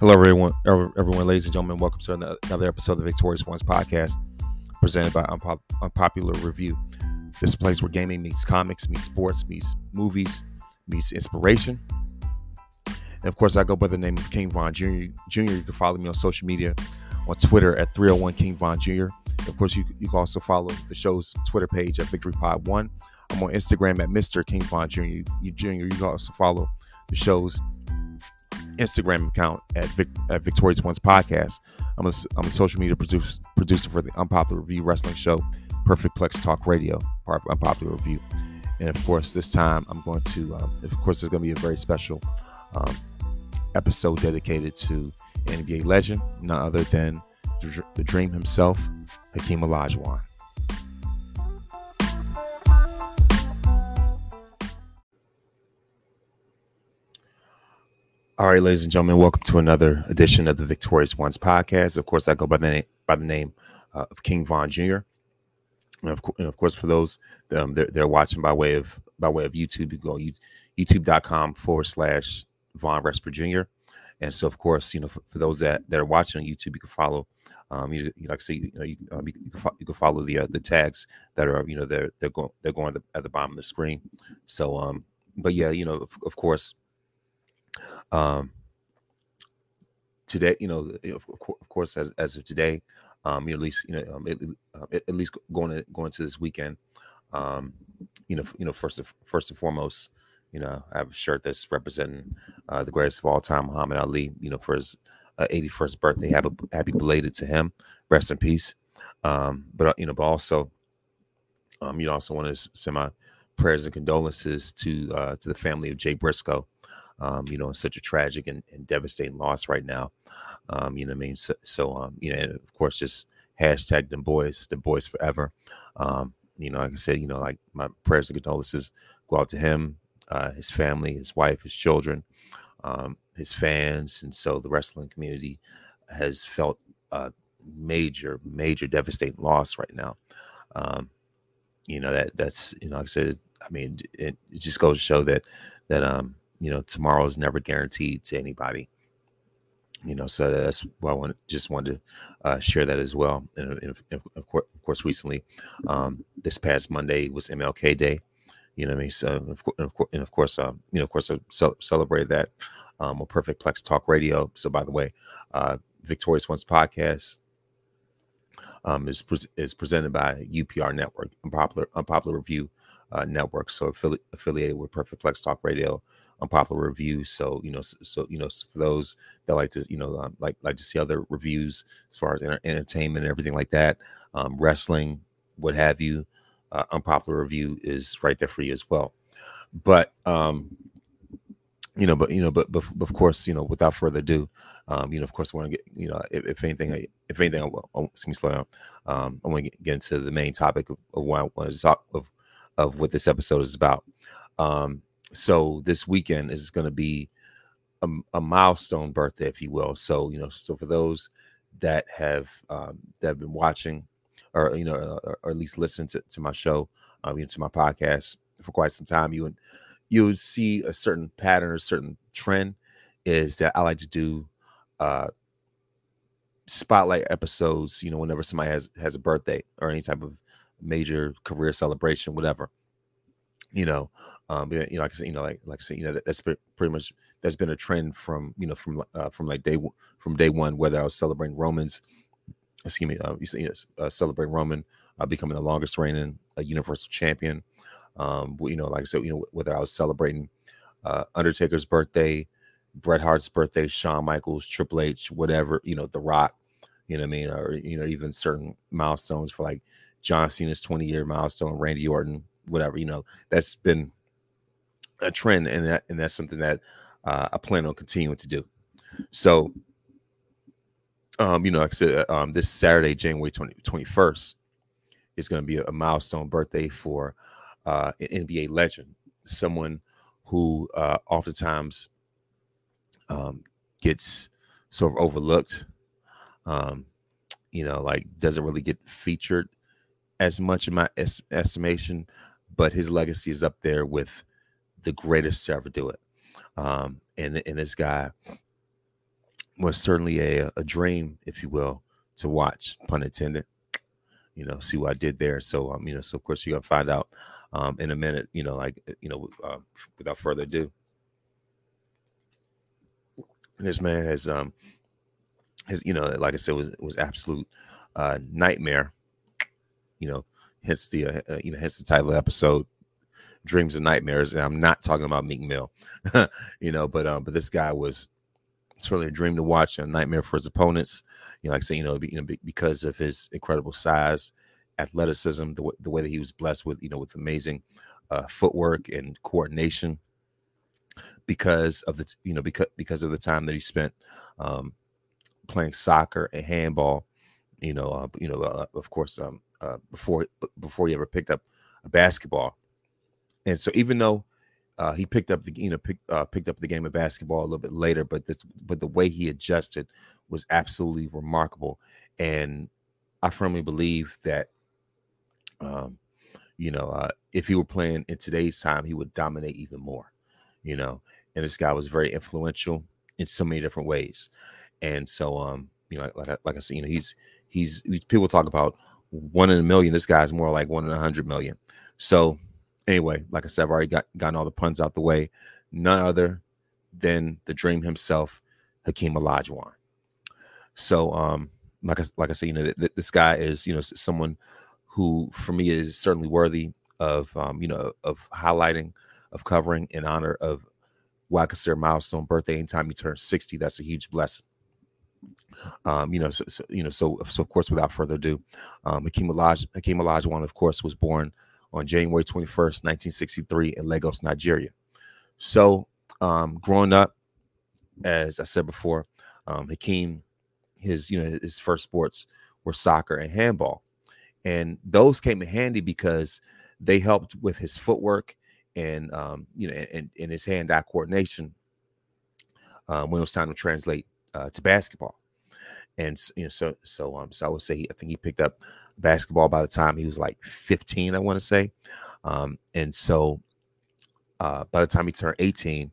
Hello, everyone, everyone, ladies and gentlemen. Welcome to another episode of the Victorious Ones podcast, presented by Unpop- Unpopular Review. This place where gaming meets comics, meets sports, meets movies, meets inspiration. And of course, I go by the name of King Vaughn Jr. Jr. You can follow me on social media on Twitter at 301 King Vaughn Jr. Of course, you, you can also follow the show's Twitter page at Victory Pod One. I'm on Instagram at Mr. King Vaughn Jr. You, Jr. You can also follow the show's Instagram account at, Vic, at Victorious Ones Podcast. I'm a, I'm a social media producer, producer for the Unpopular Review Wrestling Show, Perfect Plex Talk Radio, part of Unpopular Review. And of course, this time I'm going to, um, of course, there's going to be a very special um, episode dedicated to NBA legend, none other than the, the Dream himself, Hakeem Olajuwon. All right, ladies and gentlemen, welcome to another edition of the Victorious Ones podcast. Of course, I go by the name by the name uh, of King Vaughn Jr. And of, and of course, for those um, they're, they're, watching by way of by way of YouTube, you go youtube.com forward slash Vaughn Resper Jr. And so, of course, you know, for, for, those that, that are watching on YouTube, you can follow. Um, you, you like I say, you know, you, um, you, can, fo- you can follow the uh, the tags that are, you know, they're they're going they're going at the bottom of the screen. So, um, but yeah, you know, of, of course, um, today, you know, of, of course, as, as of today, um, you know, at least, you know, um, at, at, least going to going to this weekend, um, you know, you know, first and, first and foremost, you know, I have a shirt that's representing uh, the greatest of all time, Muhammad Ali. You know, for his uh, 81st birthday, happy happy belated to him. Rest in peace. Um, but uh, you know, but also, um, you know, also want to send my prayers and condolences to uh, to the family of Jay Briscoe um, you know, such a tragic and, and devastating loss right now. Um, you know I mean? So, so um, you know, of course, just hashtag them boys, the boys forever. Um, you know, like I said, you know, like my prayers and condolences go out to him, uh, his family, his wife, his children, um, his fans, and so the wrestling community has felt a major, major devastating loss right now. Um, you know that that's you know, like I said, I mean, it, it just goes to show that that um you know, tomorrow is never guaranteed to anybody. You know, so that's why I want just wanted to uh, share that as well. And, and, and of, course, of course, recently, um, this past Monday was MLK Day. You know what I mean? So, of course, of course, and of course, um, you know, of course, I celebrated that um, on Perfect Plex Talk Radio. So, by the way, uh, Victorious Ones podcast um, is pre- is presented by UPR Network, Unpopular Unpopular Review uh, Network. So, affili- affiliated with Perfect Plex Talk Radio unpopular Review. So you know, so, you know, for those that like to you know um, like like to see other reviews as far as entertainment and everything like that, um, wrestling, what have you, uh, unpopular review is right there for you as well. But um, you know, but you know, but, but, of course, you know, without further ado, um, you know, of course, I want to get, you know, if, if anything, if anything, I oh, excuse me, slow down. Um, I want to get into the main topic of, of what I want to talk of, of what this episode is about. Um, so this weekend is going to be a, a, milestone birthday, if you will. So you know, so for those that have um, that have been watching, or you know, or, or at least listen to, to my show, um, you know, to my podcast for quite some time, you would you would see a certain pattern, a certain trend, is that I like to do uh spotlight episodes. You know, whenever somebody has has a birthday or any type of major career celebration, whatever you know um you know like i said you know like like i said you know that, that's pretty much that's been a trend from you know from uh, from like day from day one whether i was celebrating romans excuse me uh, you see uh, celebrating roman uh, becoming the longest reigning uh, universal champion um you know like i said you know whether i was celebrating uh undertaker's birthday bret hart's birthday shawn michaels triple h whatever you know the rock you know what i mean or you know even certain milestones for like john cena's 20 year milestone randy orton whatever you know that's been a trend and that and that's something that uh, i plan on continuing to do. So um you know like i said uh, um this saturday january 20, 21st is going to be a, milestone birthday for uh an nba legend someone who uh oftentimes um gets sort of overlooked um you know like doesn't really get featured as much in my es- estimation but his legacy is up there with the greatest to ever do it. Um, and and this guy was certainly a, a dream, if you will, to watch, pun intended. You know, see what I did there. So, um, you know, so of course you're gonna find out um in a minute. You know, like you know, uh, without further ado, this man has um his you know, like I said, was was absolute uh nightmare. You know, hence the uh, uh you know hence the title of the episode dreams and nightmares and i'm not talking about meek mill you know but um but this guy was it's really a dream to watch, and a nightmare for his opponents. You know, like I say, you know, you know, because of his incredible size, athleticism, the, the way that he was blessed with, you know, with amazing uh, footwork and coordination. Because of the, you know, because because of the time that he spent um, playing soccer and handball, you know, uh, you know, uh, of course, um, uh, before before he ever picked up a basketball, and so even though uh, he picked up the you know pick, uh, picked up the game of basketball a little bit later, but this but the way he adjusted was absolutely remarkable, and I firmly believe that, um, you know, uh, if he were playing in today's time, he would dominate even more, you know. And this guy was very influential in so many different ways, and so um, you know, like like, I said, you know, he's he's people talk about one in a million. This guy's more like one in a hundred million. So Anyway, like I said, I've already got gotten all the puns out the way. None other than the dream himself, Hakeem Olajuwon. So, um, like I like I said, you know, th- th- this guy is you know someone who, for me, is certainly worthy of um, you know of highlighting, of covering in honor of consider milestone birthday. Anytime he turns sixty, that's a huge blessing. Um, you know, so, so, you know, so so of course, without further ado, um, Hakeem Olaj Hakeem Olajuwon, of course, was born on January 21st, 1963, in Lagos, Nigeria. So, um, growing up, as I said before, um, Hakeem, his you know his first sports were soccer and handball, and those came in handy because they helped with his footwork and um, you know and, and his hand-eye coordination um, when it was time to translate uh, to basketball and you know so so um so I would say he, I think he picked up basketball by the time he was like 15 I want to say. Um and so uh by the time he turned 18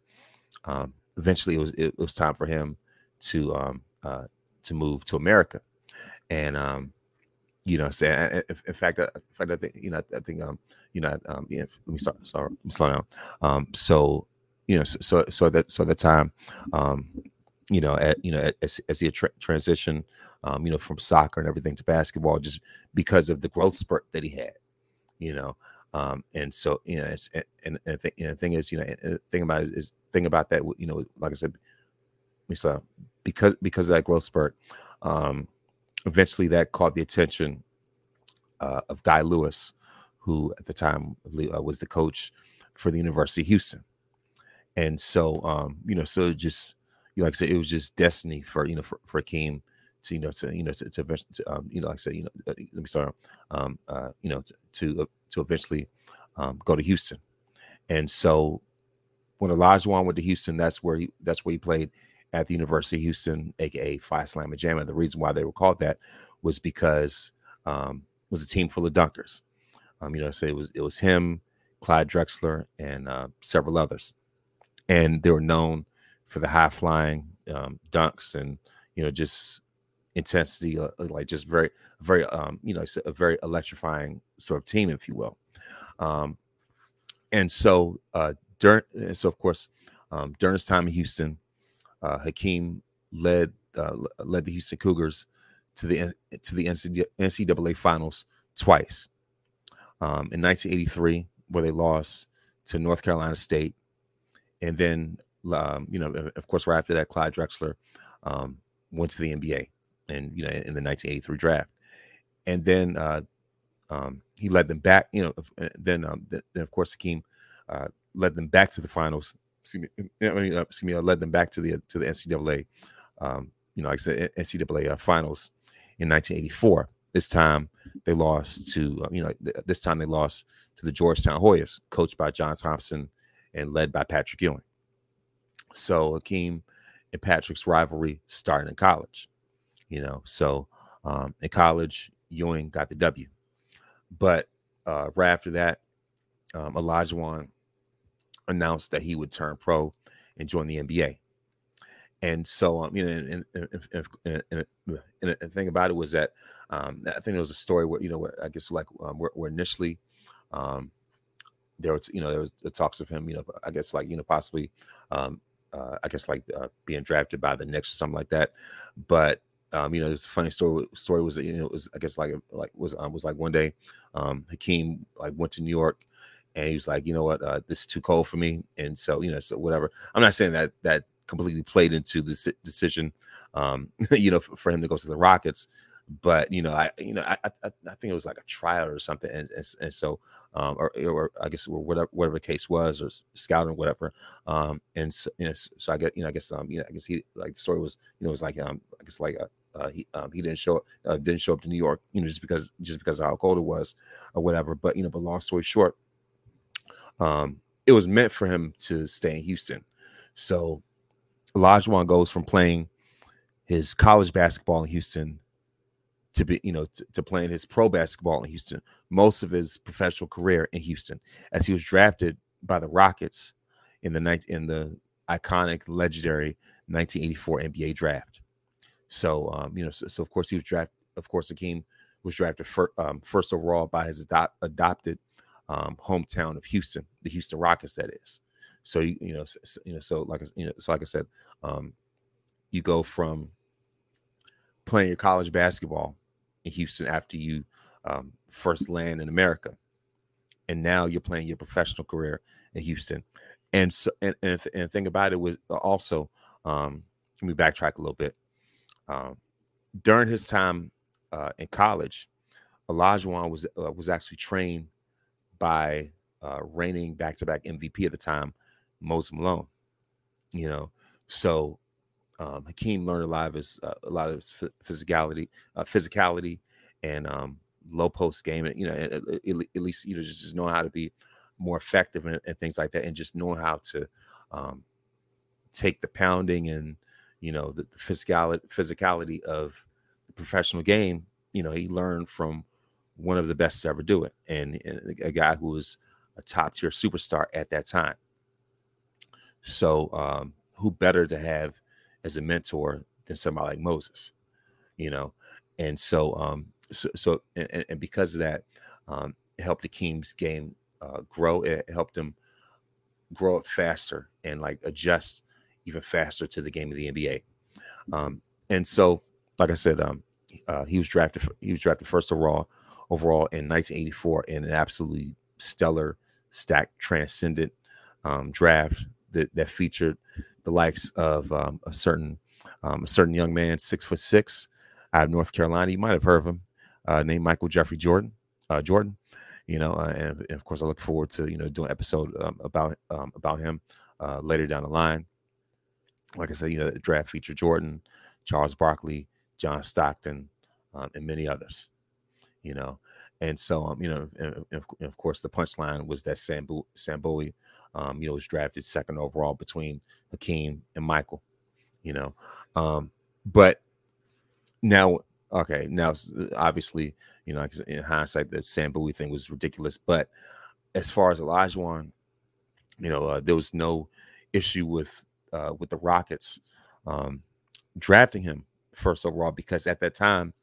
um eventually it was it, was time for him to um uh to move to America. And um you know say in fact in fact I think you know I think um you know um yeah, let me start sorry slow down. Um so you know so so, so that so at the time um you know, at, you know, as, as he tra- transitioned, um, you know, from soccer and everything to basketball, just because of the growth spurt that he had, you know, um, and so you know, it's, and, and, the, thing is, you know, thing about is thing about that, you know, like I said, we saw because because of that growth spurt, um, eventually that caught the attention uh, of Guy Lewis, who at the time uh, was the coach for the University of Houston, and so um, you know, so just you know, like I said, it was just destiny for you know for, for Akeem to you know to you know to, to, to um, you know like I said you know uh, let me start um uh you know to to, uh, to eventually um, go to Houston, and so when Olajuwon went to Houston, that's where he that's where he played at the University of Houston, aka Phi Slama Jama. The reason why they were called that was because um, was a team full of dunkers. Um, you know, say so it was it was him, Clyde Drexler, and uh, several others, and they were known for the high flying um, dunks and you know just intensity, uh, uh, like just very very um, you know a very electrifying sort of team, if you will. Um, and so uh, during so of course um, during his time in Houston, uh, Hakeem led uh, led the Houston Cougars to the to the NCAA finals twice. Um, in 1983, where they lost to North Carolina State, and then um, you know, of course, right after that, Clyde Drexler um, went to the NBA, and you know, in the 1983 draft, and then uh, um, he led them back. You know, uh, then um, then of course Hakeem uh, led them back to the finals. Excuse me, I mean, uh, excuse me, uh, led them back to the to the NCAA. Um, you know, like I said, NCAA uh, finals in 1984. This time they lost to, uh, you know, th- this time they lost to the Georgetown Hoyas, coached by John Thompson and led by Patrick Ewing. So Hakeem and Patrick's rivalry started in college, you know. So um, in college, Ewing got the W. But uh, right after that, um, Olajuwon announced that he would turn pro and join the NBA. and so um, you know, and and, and, and, the thing about it was that um, I think there was a story where you know, where I guess like um, where, where initially um, there was you know there was the talks of him, you know, I guess like you know possibly um, uh, I guess like uh, being drafted by the Knicks or something like that, but um, you know, it's a funny story. Story was, you know, it was I guess like like was um, was like one day, um, Hakeem like went to New York, and he was like, you know what, uh, this is too cold for me, and so you know, so whatever. I'm not saying that that completely played into this decision, um, you know, for, for, him to go to the Rockets. But you know, I you know, I I, I think it was like a trial or something, and and, and so, um, or, or I guess or whatever whatever the case was, or scouting whatever, um, and so, you know, so I get you know, I guess um, you know, I guess he like the story was, you know, it was like um, I guess like a, uh, he um, he didn't show up uh, didn't show up to New York, you know, just because just because how cold it was or whatever. But you know, but long story short, um, it was meant for him to stay in Houston. So Olajuwon goes from playing his college basketball in Houston to be, you know, to, to, playing his pro basketball in Houston, most of his professional career in Houston, as he was drafted by the Rockets in the night in the iconic, legendary 1984 NBA draft. So, um, you know, so, so, of course he was drafted. Of course, Hakeem was drafted fir- um, first overall by his adopted um, hometown of Houston, the Houston Rockets, that is. So you, you know, so, you know, so like you know, so like I said, um, you go from playing your college basketball in Houston after you um, first land in America, and now you're playing your professional career in Houston. And so, and and, and the thing about it was also, um, let me backtrack a little bit. Um, during his time uh, in college, Olajuwon was uh, was actually trained by uh, reigning back-to-back MVP at the time, Moses Malone. You know, so um, Hakeem learned a lot of his uh, a lot of his physicality, uh, physicality, and um, low post game. You know, at, at, least you know just, just knowing how to be more effective and, and, things like that, and just knowing how to um, take the pounding and you know the, the physicality physicality of the professional game. You know, he learned from one of the best to ever do it, and, and a guy who was a top tier superstar at that time. So, um, who better to have as a mentor than somebody like Moses, you know? And so, um, so, so and, and because of that, um, helped the Kings game uh, grow. It helped them grow up faster and like adjust even faster to the game of the NBA. Um, and so, like I said, um, uh, he was drafted. He was drafted first overall, overall in 1984 in an absolutely stellar, stacked, transcendent um, draft that, that featured the likes of um, a certain um, a certain young man, six foot six, out of North Carolina. You might have heard of him, uh, named Michael Jeffrey Jordan. Uh, Jordan, you know, uh, and, and, of course, I look forward to you know doing an episode um, about um, about him uh, later down the line. Like I said, you know, the draft featured Jordan, Charles Barkley, John Stockton, um, and many others. You know, and so um, you know, and, and of course, the punchline was that Sam, Sam Bowie um, you know, was drafted second overall between Hakeem and Michael, you know. Um, but now, okay, now obviously, you know, in hindsight, the Sam Bowie thing was ridiculous. But as far as Olajuwon, you know, uh, there was no issue with uh, with the Rockets um, drafting him first overall because at that time,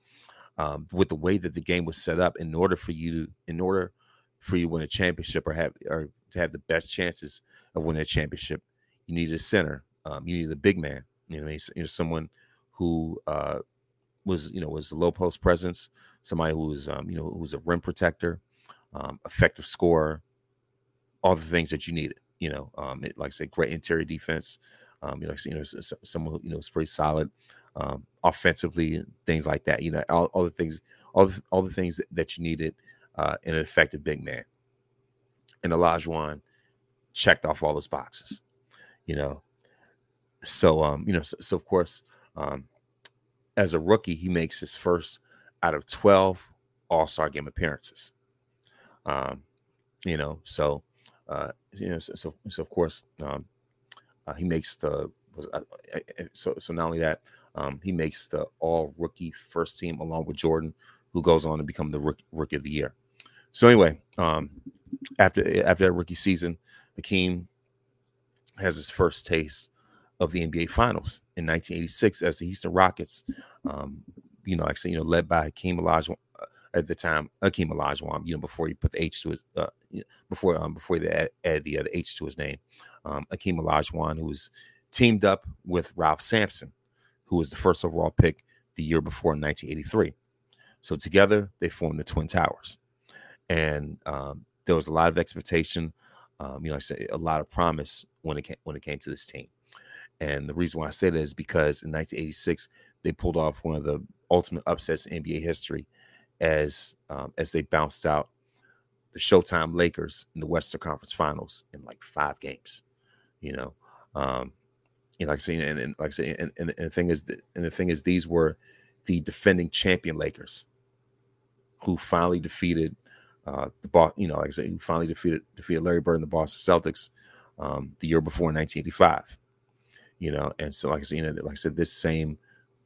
um, with the way that the game was set up, in order for you, in order for you to win a championship or have or to have the best chances of winning a championship, you need a center. Um, you need a big man. You know, you know someone who uh, was you know was a low post presence, somebody who was um, you know who was a rim protector, um, effective scorer, all the things that you needed. You know, um, it, like I said, great interior defense. Um, you know, you know, someone who you know is pretty solid um, offensively, things like that. You know, all, all the things, all the, all the things that, that you needed uh, an effective big man. And Olajuwon checked off all those boxes, you know. So, um, you know, so, so of course, um, as a rookie, he makes his first out of 12 All Star game appearances. Um, you know, so, uh, you know, so, so, so of course, um, uh, he makes the, uh, so, so not only that, um, he makes the all rookie first team along with Jordan, who goes on to become the rookie, rookie of the year. So anyway, um, after after that rookie season, Hakeem has his first taste of the NBA Finals in 1986 as the Houston Rockets. Um, you know, actually, you know, led by Hakeem Olajuwon uh, at the time, Hakeem Olajuwon. You know, before he put the H to his, uh, before um, before they add, add the, uh, the H to his name, um, Hakeem Olajuwon, who was teamed up with Ralph Sampson, who was the first overall pick the year before in 1983. So together they formed the Twin Towers, and um, there was a lot of expectation. Um, you know, I say a lot of promise when it came when it came to this team. And the reason why I say that is because in 1986 they pulled off one of the ultimate upsets in NBA history, as um, as they bounced out the Showtime Lakers in the Western Conference Finals in like five games. You know, um, you know, like I say, and, and like I say, and, and, and the thing is, and the thing is, these were the defending champion Lakers who finally defeated uh, the boss. You know, like I said, who finally defeated defeated Larry Bird and the Boston Celtics um, the year before in 1985. You know, and so like I said, you know, like I said, this same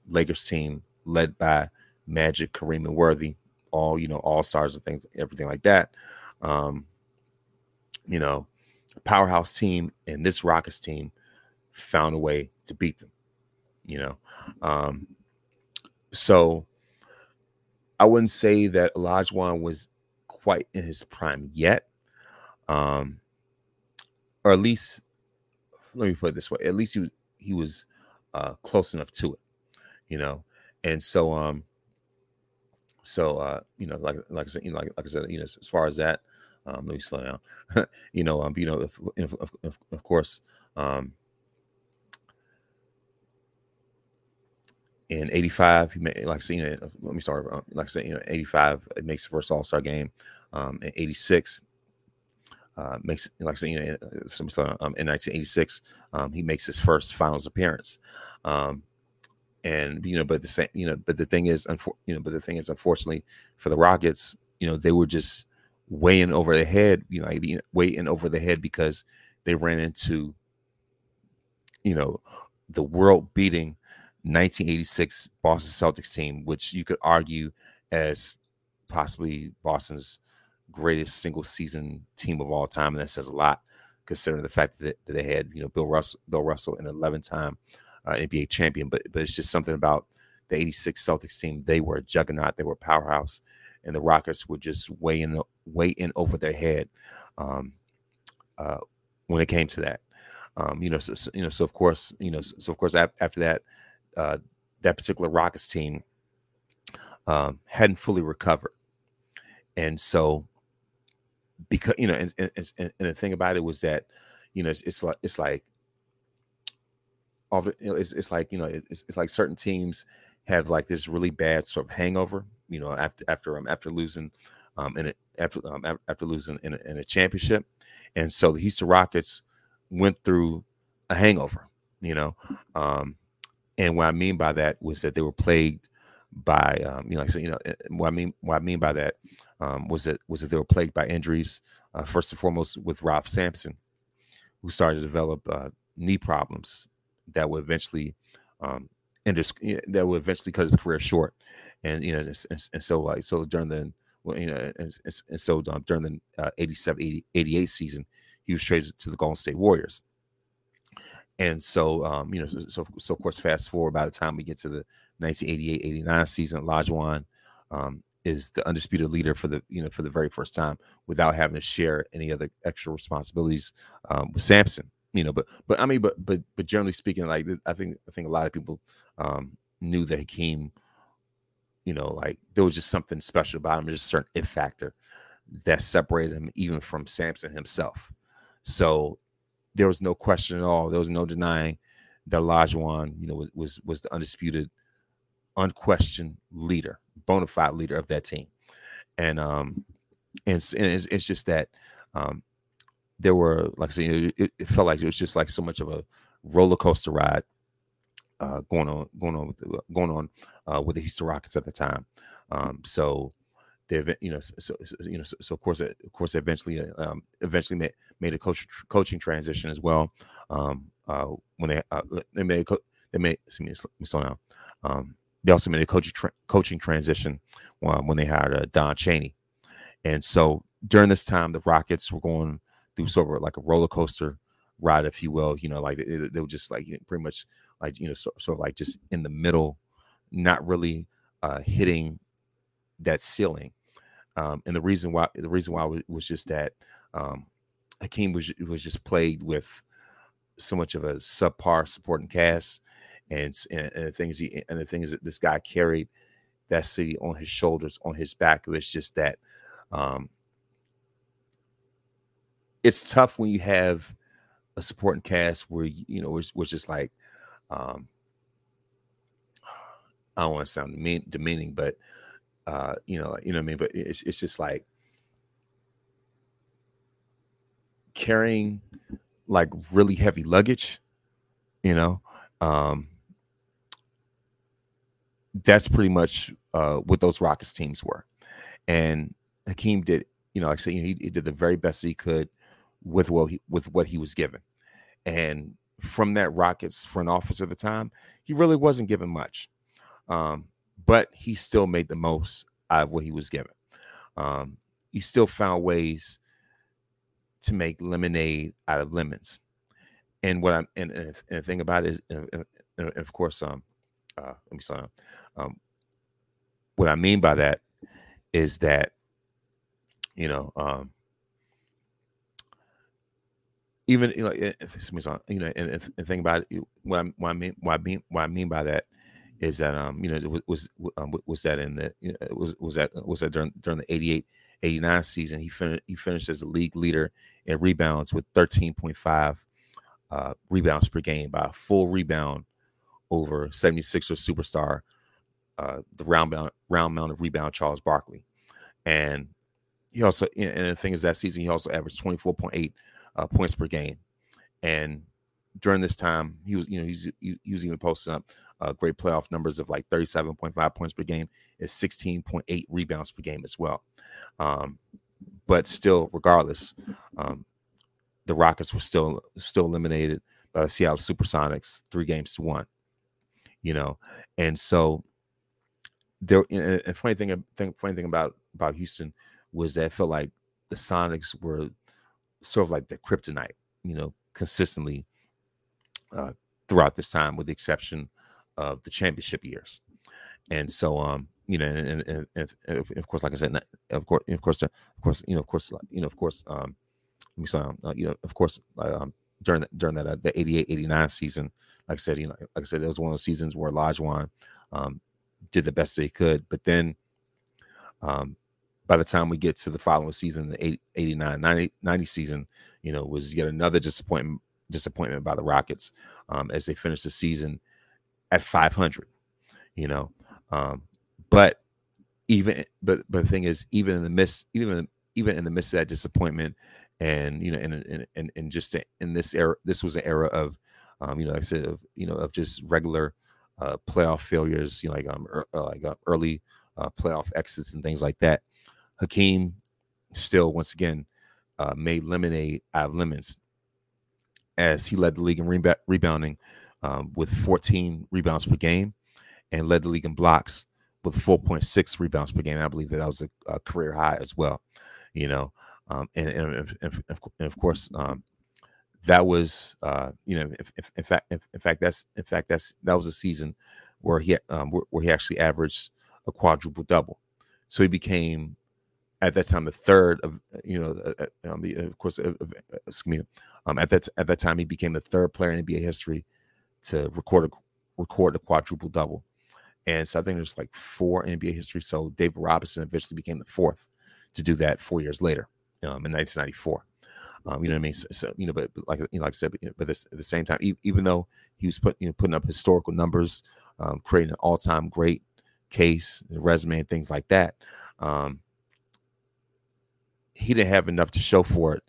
Lakers team led by Magic, Kareem, and Worthy, all you know, all stars and things, everything like that. Um, you know, powerhouse team and this Rockets team found a way to beat them. You know, um, so I wouldn't say that Olajuwon was quite in his prime yet, um, or at least let me put it this way: at least he was he was uh, close enough to it, you know. And so, um, so uh, you know, like like I said, you know, like, like I said, you know, as far as that, um, let me slow down. you know, um, you know, if, if, of, of course, um, in 85 he made like I said, you know let me start um, like I said you know 85 it makes the first all-star game um in 86 uh makes like I said you know um, in 1986 um he makes his first finals appearance. Um and you know but the same you know but the thing is unfor- you know but the thing is unfortunately for the Rockets you know they were just weighing over the head you know weighing over the head because they ran into you know the world beating 1986 Boston Celtics team, which you could argue as possibly Boston's greatest single season team of all time, and that says a lot considering the fact that, they had you know Bill Russell, Bill Russell, an 11 time uh, NBA champion. But but it's just something about the 86 Celtics team. They were a juggernaut. They were a powerhouse, and the Rockets were just weigh in weigh in over their head um, uh, when it came to that. Um, you know, so, so, you know, so of course, you know, so, so of course, after that, uh, that particular Rockets team um, hadn't fully recovered, and so because you know, and, and, and, the thing about it was that you know it's, it's like it's like you know, it's, it's like you know it's, it's like certain teams have like this really bad sort of hangover you know after after um after losing um in a, after um, after losing in a, in a championship. And so the Houston Rockets went through a hangover you know um and what I mean by that was that they were plagued by, um, you know, like said, you know, eh, what I mean, what I mean by that um, was that was that they were plagued by injuries. Uh, first and foremost, with Ralph Sampson, who started to develop uh, knee problems that would eventually um, end his, that would eventually cut his career short. And you know, and, and so like so during the well, you know, and, and so um, during the uh, 87, 80, 88 season, he was traded to the Golden State Warriors. And so, um, you know, so, so of course, fast forward by the time we get to the 1988-89 season, Lajuan um, is the undisputed leader for the, you know, for the very first time without having to share any other extra responsibilities um, with Sampson. You know, but but I mean, but but but generally speaking, like I think I think a lot of people um, knew that Hakeem, you know, like there was just something special about him, just a certain it factor that separated him even from Sampson himself. So there was no question at all. There was no denying that Lajuan, you know, was, was the undisputed, unquestioned leader, bona fide leader of that team. And um, and, and it's, it's just that um, there were, like I said, you know, it, it, felt like it was just like so much of a roller coaster ride uh, going on, going on, with the, going on uh, with the Houston Rockets at the time. Um, so they you know so, so you know so, so, of course of course eventually uh, um, eventually made, made a coach coaching transition as well um, uh, when they uh, they made they made excuse me, slow down um, they also made a coaching tra- coaching transition um, when they hired uh, Don Chaney and so during this time the Rockets were going through sort of like a roller coaster ride, if you will. You know, like they, they were just like pretty much like you know sort, sort of like just in the middle, not really uh, hitting that ceiling. Um, and the reason why the reason why was just that um, Hakeem was was just played with so much of a subpar supporting cast, and and, and the things he and the things that this guy carried that city on his shoulders, on his back. It was just that um, it's tough when you have a supporting cast where you know was was just like um, I don't want to sound demean, demeaning, but uh, you know, you know what I mean. But it's it's just like carrying like really heavy luggage, you know. Um, that's pretty much uh, what those Rockets teams were, and Hakeem did. You know, like I said, you know, he, he did the very best he could with what he, with what he was given, and from that Rockets front office at the time, he really wasn't given much. Um, but he still made the most out of what he was given. Um, he still found ways to make lemonade out of lemons. And what I'm and, and, and the thing about it is, and, and of course, um, uh, let me start. Um, what I mean by that is that you know, um, even you know, if, you know, and, and think about it. What I, what I mean, what I mean, what I mean by that is that um you know was um, was that in the you know, was was that was that during during the 88 89 season he finished he finished as a league leader in rebounds with 13.5 uh, rebounds per game by a full rebound over 76er superstar uh, the round bound, round mound of rebound Charles Barkley. And he also and the thing is that season he also averaged 24.8 uh, points per game. And during this time he was you know he's he, he was even posting up uh, great playoff numbers of like 37.5 points per game, is 16.8 rebounds per game as well. Um, but still, regardless, um, the Rockets were still still eliminated by the Seattle SuperSonics, three games to one. You know, and so there. And funny thing, thing, funny thing about about Houston was that it felt like the Sonics were sort of like the kryptonite. You know, consistently uh, throughout this time, with the exception of the championship years. And so, um, you know, and, and, and, and of course, like I said, of course, of course, of course, you know, of course, you know, of course, um, let me say, um, uh, you know, of course, um, during the, during that uh, the 88 89 season, like I said, you know, like I said, it was one of those seasons where Lajuan um, did the best he could. But then um, by the time we get to the following season, the 89 90, 90 season, you know, was yet another disappointment disappointment by the Rockets um, as they finish the season at 500 you know um but even but but the thing is even in the midst even even in the midst of that disappointment and you know and and and, just in this era this was an era of um you know like i said of you know of just regular uh playoff failures you know like um er, uh, like uh, early uh playoff exits and things like that. Hakeem still once again uh made lemonade out of lemons as he led the league in reba- rebounding um, with 14 rebounds per game and led the league in blocks with 4.6 rebounds per game. I believe that, that was a, a career high as well, you know. Um, and, and, and, of course, um, that was, uh, you know, if, if, in fact, if, in fact, that's in fact that's that was a season where he um, where, where he actually averaged a quadruple double. So he became at that time the third of you know uh, uh um, the, of course uh, excuse me um, at that at that time he became the third player in NBA history to record a record a quadruple double. And so I think there's like four NBA history. So David Robinson eventually became the fourth to do that four years later um, in 1994. Um, you know what I mean? So, so you know, but, like you know, like I said, but, but this, at the same time, e- even though he was put, you know, putting up historical numbers, um, creating an all-time great case, resume, and things like that, um, he didn't have enough to show for it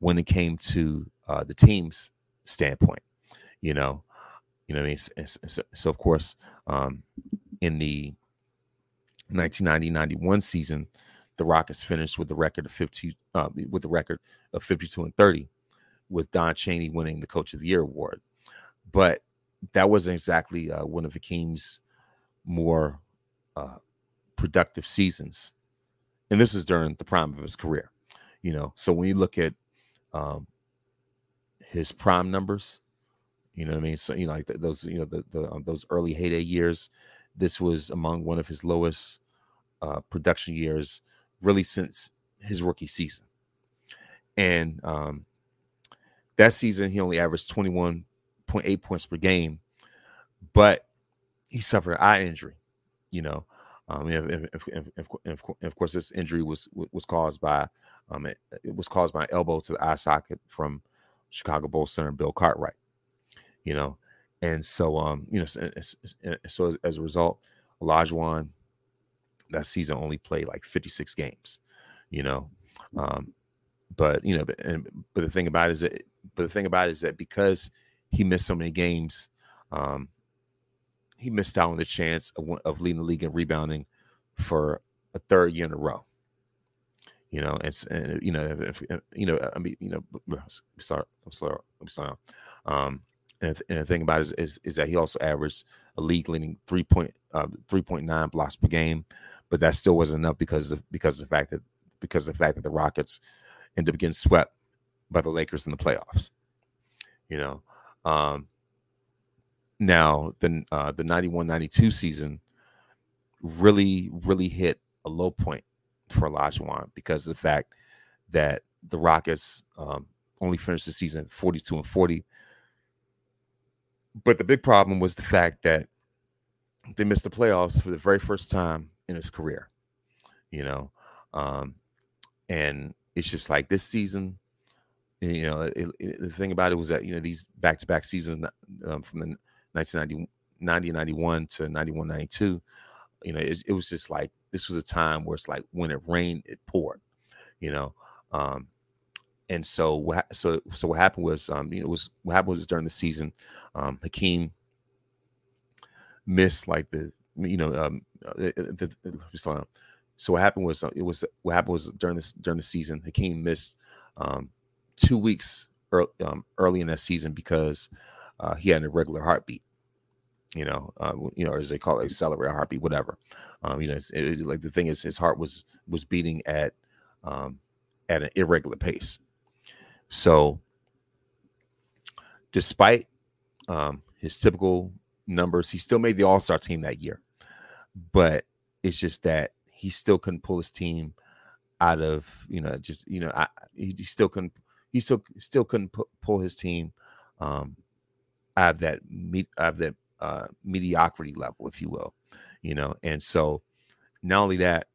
when it came to uh, the team's standpoint. You know, you know I mean? So, so of course, um, in the 1990-91 season, the Rockets finished with the record of 50 uh, with the record of 52 and 30, with Don Chaney winning the Coach of the Year award. But that wasn't exactly uh, one of Hakeem's more uh, productive seasons, and this is during the prime of his career. You know, so when you look at um, his prime numbers. You know what I mean? So you know, like those, you know, the, the um, those early heyday years. This was among one of his lowest uh, production years, really since his rookie season. And um, that season, he only averaged twenty one point eight points per game, but he suffered an eye injury. You know, um, and, of course, this injury was was caused by um, it, it, was caused by elbow to the eye socket from Chicago Bulls center Bill Cartwright. You know, and so um, you know, so, so as, as, a result, Olajuwon that season only played like 56 games. You know, um, but you know, but, and, but the thing about it is that, but the thing about it is that because he missed so many games, um, he missed out on the chance of, of leading the league in rebounding for a third year in a row. You know, and, and you know, if, you know, I mean, you know, sorry, I'm sorry, I'm sorry. Um, and, and the thing about it is, is, is, that he also averaged a league leading three point uh, three point nine blocks per game, but that still wasn't enough because of because of the fact that because of the fact that the Rockets ended up getting swept by the Lakers in the playoffs. You know, um, now, the uh, the 91-92 season really, really hit a low point for Olajuwon because of the fact that the Rockets um, only finished the season 42 and 40. But the big problem was the fact that they missed the playoffs for the very first time in his career. You know, um, and it's just like this season. You know, it, it, the thing about it was that you know these back-to-back seasons um, from the 1990, 91 to 91, 92, you know, it, it was just like this was a time where it's like when it rained, it poured, you know. Um, and so what so so what happened was um, you know, was what happened was during the season, um, Hakeem missed like the you know um uh, the, the, so what happened was uh, it was what happened was during this during the season Hakeem missed um two weeks early, um, early in that season because uh, he had an irregular heartbeat. You know, uh, you know, as they call it, accelerated heartbeat, whatever. Um, you know, it's, it, like the thing is, his heart was was beating at um, at an irregular pace. So, despite um, his typical numbers, he still made the All Star team that year. But it's just that he still couldn't pull his team out of you know just you know I, he, he still couldn't he still still couldn't pu- pull his team um, Have that have that uh, mediocrity level, if you will, you know. And so, not only that,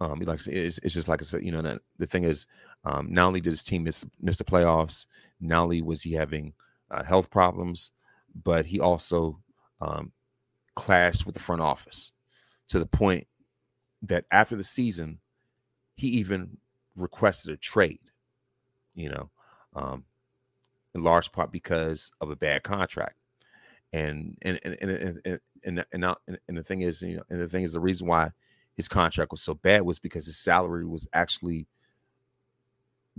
um, like it's, it's just like I said, you know, the, the thing is, um, not only did his team miss miss the playoffs, not only was he having uh, health problems, but he also um, clashed with the front office to the point that after the season, he even requested a trade. You know, um, in large part because of a bad contract. And and and and and and, and, and the thing is, you know, and the thing is, the reason why his contract was so bad was because his salary was actually,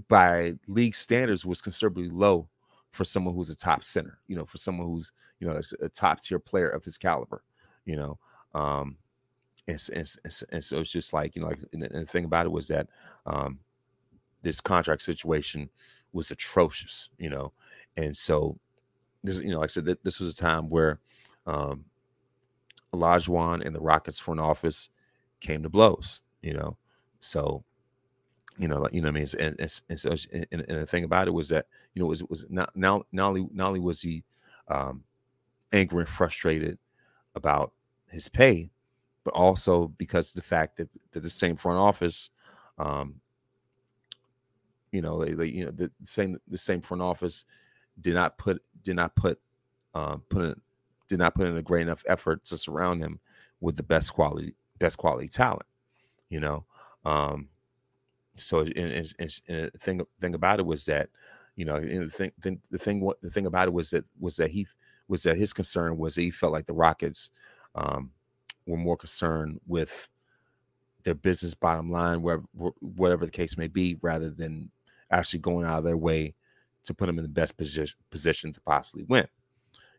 by league standards, was considerably low for someone who's a top center. You know, for someone who's you know a top tier player of his caliber. You know, um, and, and, and, so it's just like you know, like and the thing about it was that um, this contract situation was atrocious, you know. And so this, you know, like I said, this was a time where um Olajuwon and the Rockets front office came to blows, you know. So, you know, like you know, what I mean, and, and, and so, and, and, the thing about it was that you know, it was was not not not only not only was he um, angry and frustrated about his pay, but also because of the fact that, that the same front office um, you know, they, they you know the same the same front office did not put did not put um, put in did not put in a great enough effort to surround him with the best quality best quality talent. You know, um, so and, and, and the thing thing about it was that you know the thing, the, the thing what the thing about it was that was that he was that his concern was that he felt like the Rockets um, were more concerned with their business bottom line, wherever, whatever the case may be, rather than actually going out of their way to put them in the best position position to possibly win.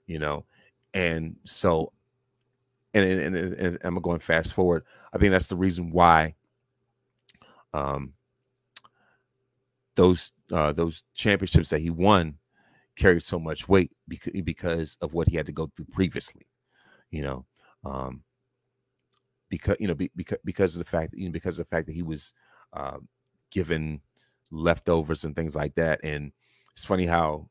You know, and so, and and, and, and I'm going fast forward. I think that's the reason why. Um, those uh, those championships that he won carried so much weight because because of what he had to go through previously. You know, um, because you know be, because because of the fact you know because of the fact that he was uh, given leftovers and things like that. And it's funny how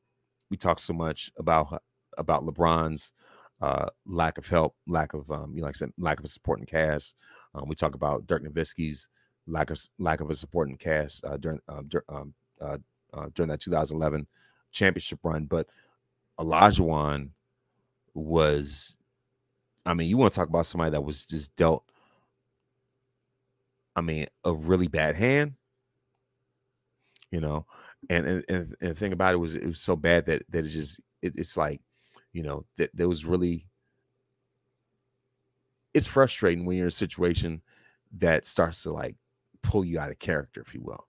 we talk so much about about LeBron's uh, lack of help, lack of um, you know, like I said, lack of a supporting cast. Um, we talk about Dirk Nowitzki's lack of lack of a supporting cast uh, during um, um, uh, uh, during that 2011 championship run, but Olajuwon was, I mean, you want to talk about somebody that was just dealt, I mean, a really bad hand, you know, and and, and the thing about it was it was so bad that that it just it, it's like, you know, that there was really, it's frustrating when you're in a situation that starts to like pull you out of character, if you will.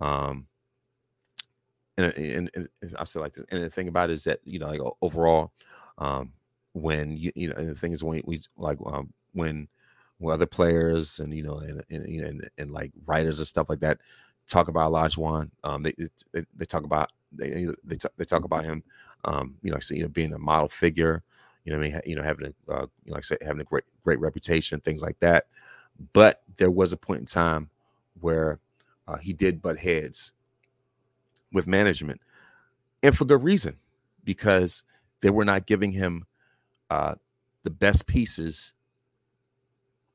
Um, and, and, and I say like this. And the thing about it is that you know, like overall, um, when you you know, and the thing is when we like um, when when other players and you know and and you know and, and like writers and stuff like that talk about Olajuwon, um, they, they they talk about they they, talk, they talk about him, um, you know, like you know, being a model figure, you know, I mean, you know, having a uh, you know, like I say, having a great great reputation, things like that. But there was a point in time where uh, he did butt heads with management, and for good reason, because they were not giving him uh, the best pieces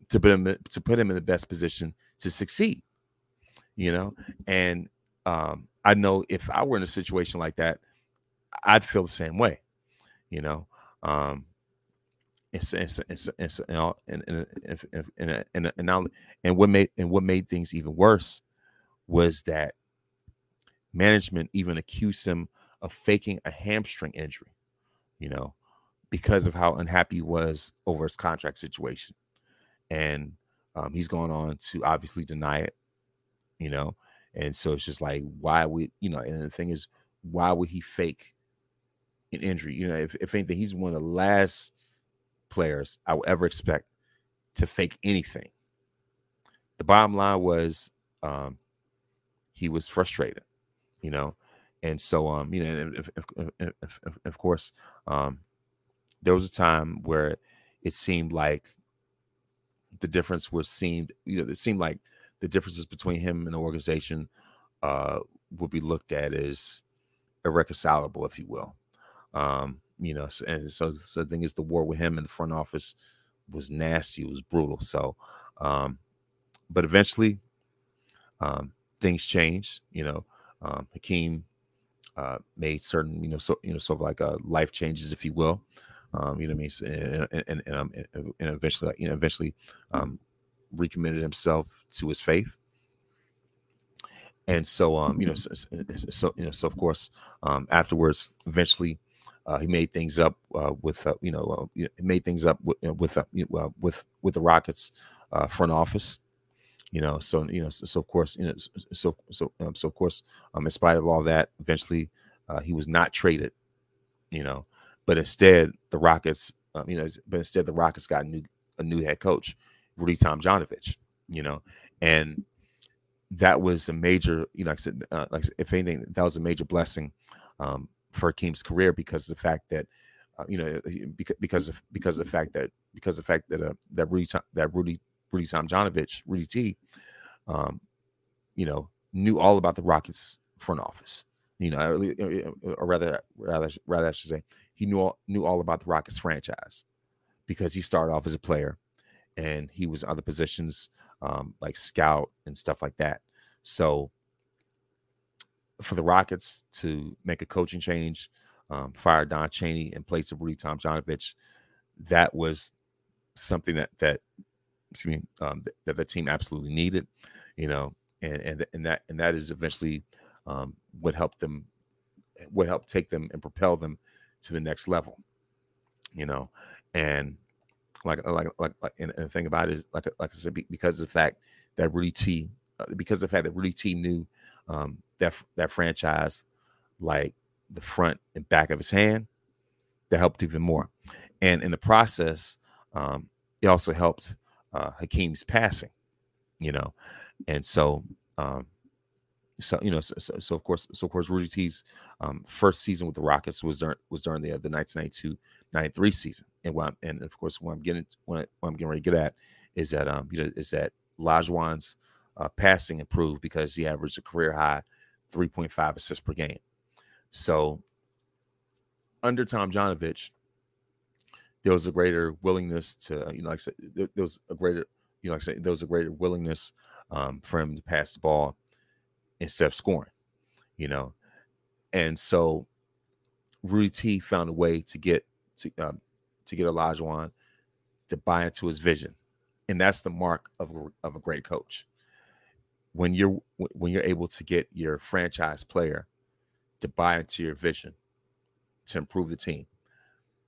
to put him to put him in the best position to succeed. You know, and um, I know if I were in a situation like that, I'd feel the same way. You know, um, it's, it's, it's, it's, and, and, and, and, and, and, and what made and what made things even worse was that management even accused him of faking a hamstring injury, you know, because of how unhappy he was over his contract situation. And um, he's going on to obviously deny it, you know. And so it's just like, why would, you know, and the thing is, why would he fake an injury? You know, if, if anything, he's one of the last players I would ever expect to fake anything. The bottom line was um, he was frustrated you know, and so um, you know, if, if, if, of course, um, there was a time where it seemed like the difference was seemed, you know, it seemed like the differences between him and the organization uh, would be looked at as irreconcilable, if you will. Um, you know, and so, so the thing is, the war with him in the front office was nasty, it was brutal. So, um, but eventually, um, things changed. You know, um, Hakeem uh, made certain, you know, so you know, sort of like uh, life changes, if you will. Um, you know what I mean? So, and and and, and, um, and eventually, you know, eventually um, recommitted himself to his faith. And so, um, you know, so, so you know, so of course, um, afterwards, eventually, uh, he made things up uh, with, uh, you know, uh, made things up with, you know, with, uh, with with the Rockets uh, front office you know so you know so, so of course you know so so um, so of course um in spite of all that eventually uh, he was not traded you know but instead the rockets um, you know but instead the rockets got a new a new head coach rudy tomjanovich you know and that was a major you know like i said uh, like if anything that was a major blessing um for Hakeem's career because of the fact that uh, you know because because of because of the fact that because of the fact that uh, that Rudy that Rudy Rudy Tomjanovich, Rudy T, um, you know, knew all about the Rockets front office. You know, or rather, rather, rather, I should say, he knew all, knew all about the Rockets franchise because he started off as a player, and he was other positions um, like scout and stuff like that. So, for the Rockets to make a coaching change, um, fire Don Chaney in place of Rudy Tomjanovich, that was something that that excuse me, um, that the team absolutely needed, you know, and and and that and that is eventually um, what helped them, what helped take them and propel them to the next level, you know, and like like like, like and, and the thing about it is like like I said because of the fact that Rudy T, uh, because of the fact that Rudy T knew um, that that franchise like the front and back of his hand, that helped even more, and in the process, um, it also helped uh, Hakeem's passing, you know, and so um, so you know, so, so, of course, so of course, Rudy T's um, first season with the Rockets was during was during the the 1992-93 season, and what I'm, and of course, what I'm getting I, what I'm getting ready to get at is that um you know is that Olajuwon's uh, passing improved because he averaged a career high 3.5 assists per game. So under Tomjanovich, there was a greater willingness to you know like I said there, there was a greater you know like I said there was a greater willingness um, for him to pass the ball instead of scoring, you know. And so Rudy T found a way to get to um, to get Olajuwon to buy into his vision, and that's the mark of of a great coach. When you're when you're able to get your franchise player to buy into your vision to improve the team.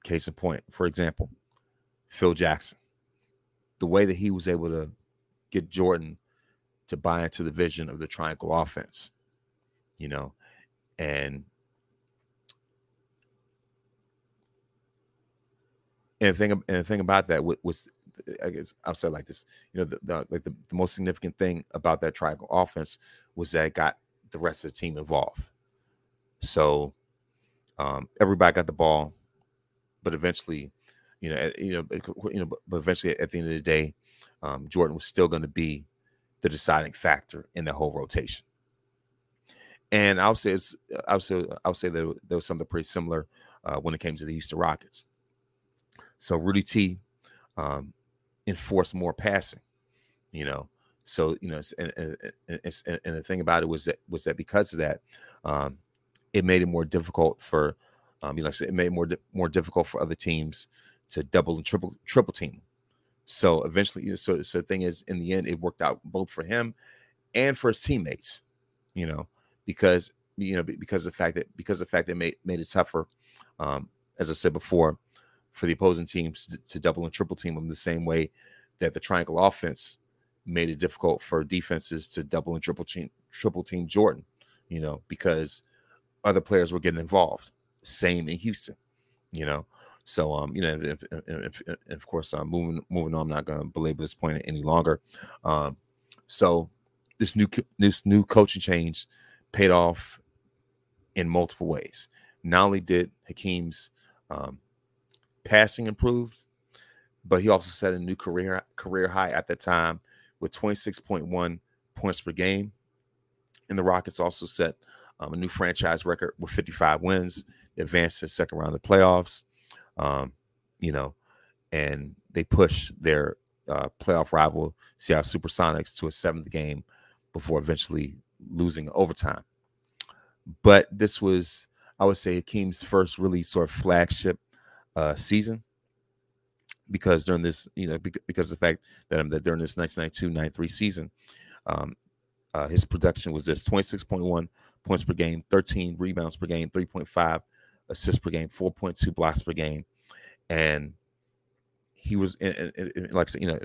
Case in point, for example, Phil Jackson, the way that he was able to get Jordan to buy into the vision of the triangle offense, you know, and and the thing and the thing about that was I guess I'll say like this, you know, the, the like the, the, most significant thing about that triangle offense was that it got the rest of the team involved. So um, everybody got the ball, but eventually, you know, you know, you know, but eventually at the end of the day, um, Jordan was still going to be the deciding factor in the whole rotation. And I'll say it's I'll say I'll say that there was something pretty similar uh, when it came to the Houston Rockets. So Rudy T um, enforced more passing, you know. So you know, and, and, and, and, the thing about it was that was that because of that, um, it made it more difficult for, um, you know, it made it more more difficult for other teams to double and triple triple team so eventually, you know, so so the thing is, in the end, it worked out both for him and for his teammates. You know, because you know because of the fact that because the fact that made made it tougher, um, as I said before, for the opposing teams to, to double and triple team them the same way that the triangle offense made it difficult for defenses to double and triple team triple team Jordan. You know, because other players were getting involved. Same in Houston. You know, so um, you know, if, if, if, of course, uh, moving moving on, I'm not going to belabor this point any longer. Um, so this new this new coaching change paid off in multiple ways. Not only did Hakeem's um, passing improve, but he also set a new career career high at that time with 26.1 points per game. And the Rockets also set um, a new franchise record with 55 wins, advanced to the second round of playoffs um, you know, and they push their uh, playoff rival Seattle Supersonics to a seventh game before eventually losing overtime. But this was, I would say, Hakeem's first really sort of flagship uh, season because during this, you know, because the fact that, um, that during this 1992-93 season, um, uh, his production was this 26.1 points per game, 13 rebounds per game, 3.5 assists per game, 4.2 blocks per game, and he was like I said, you know,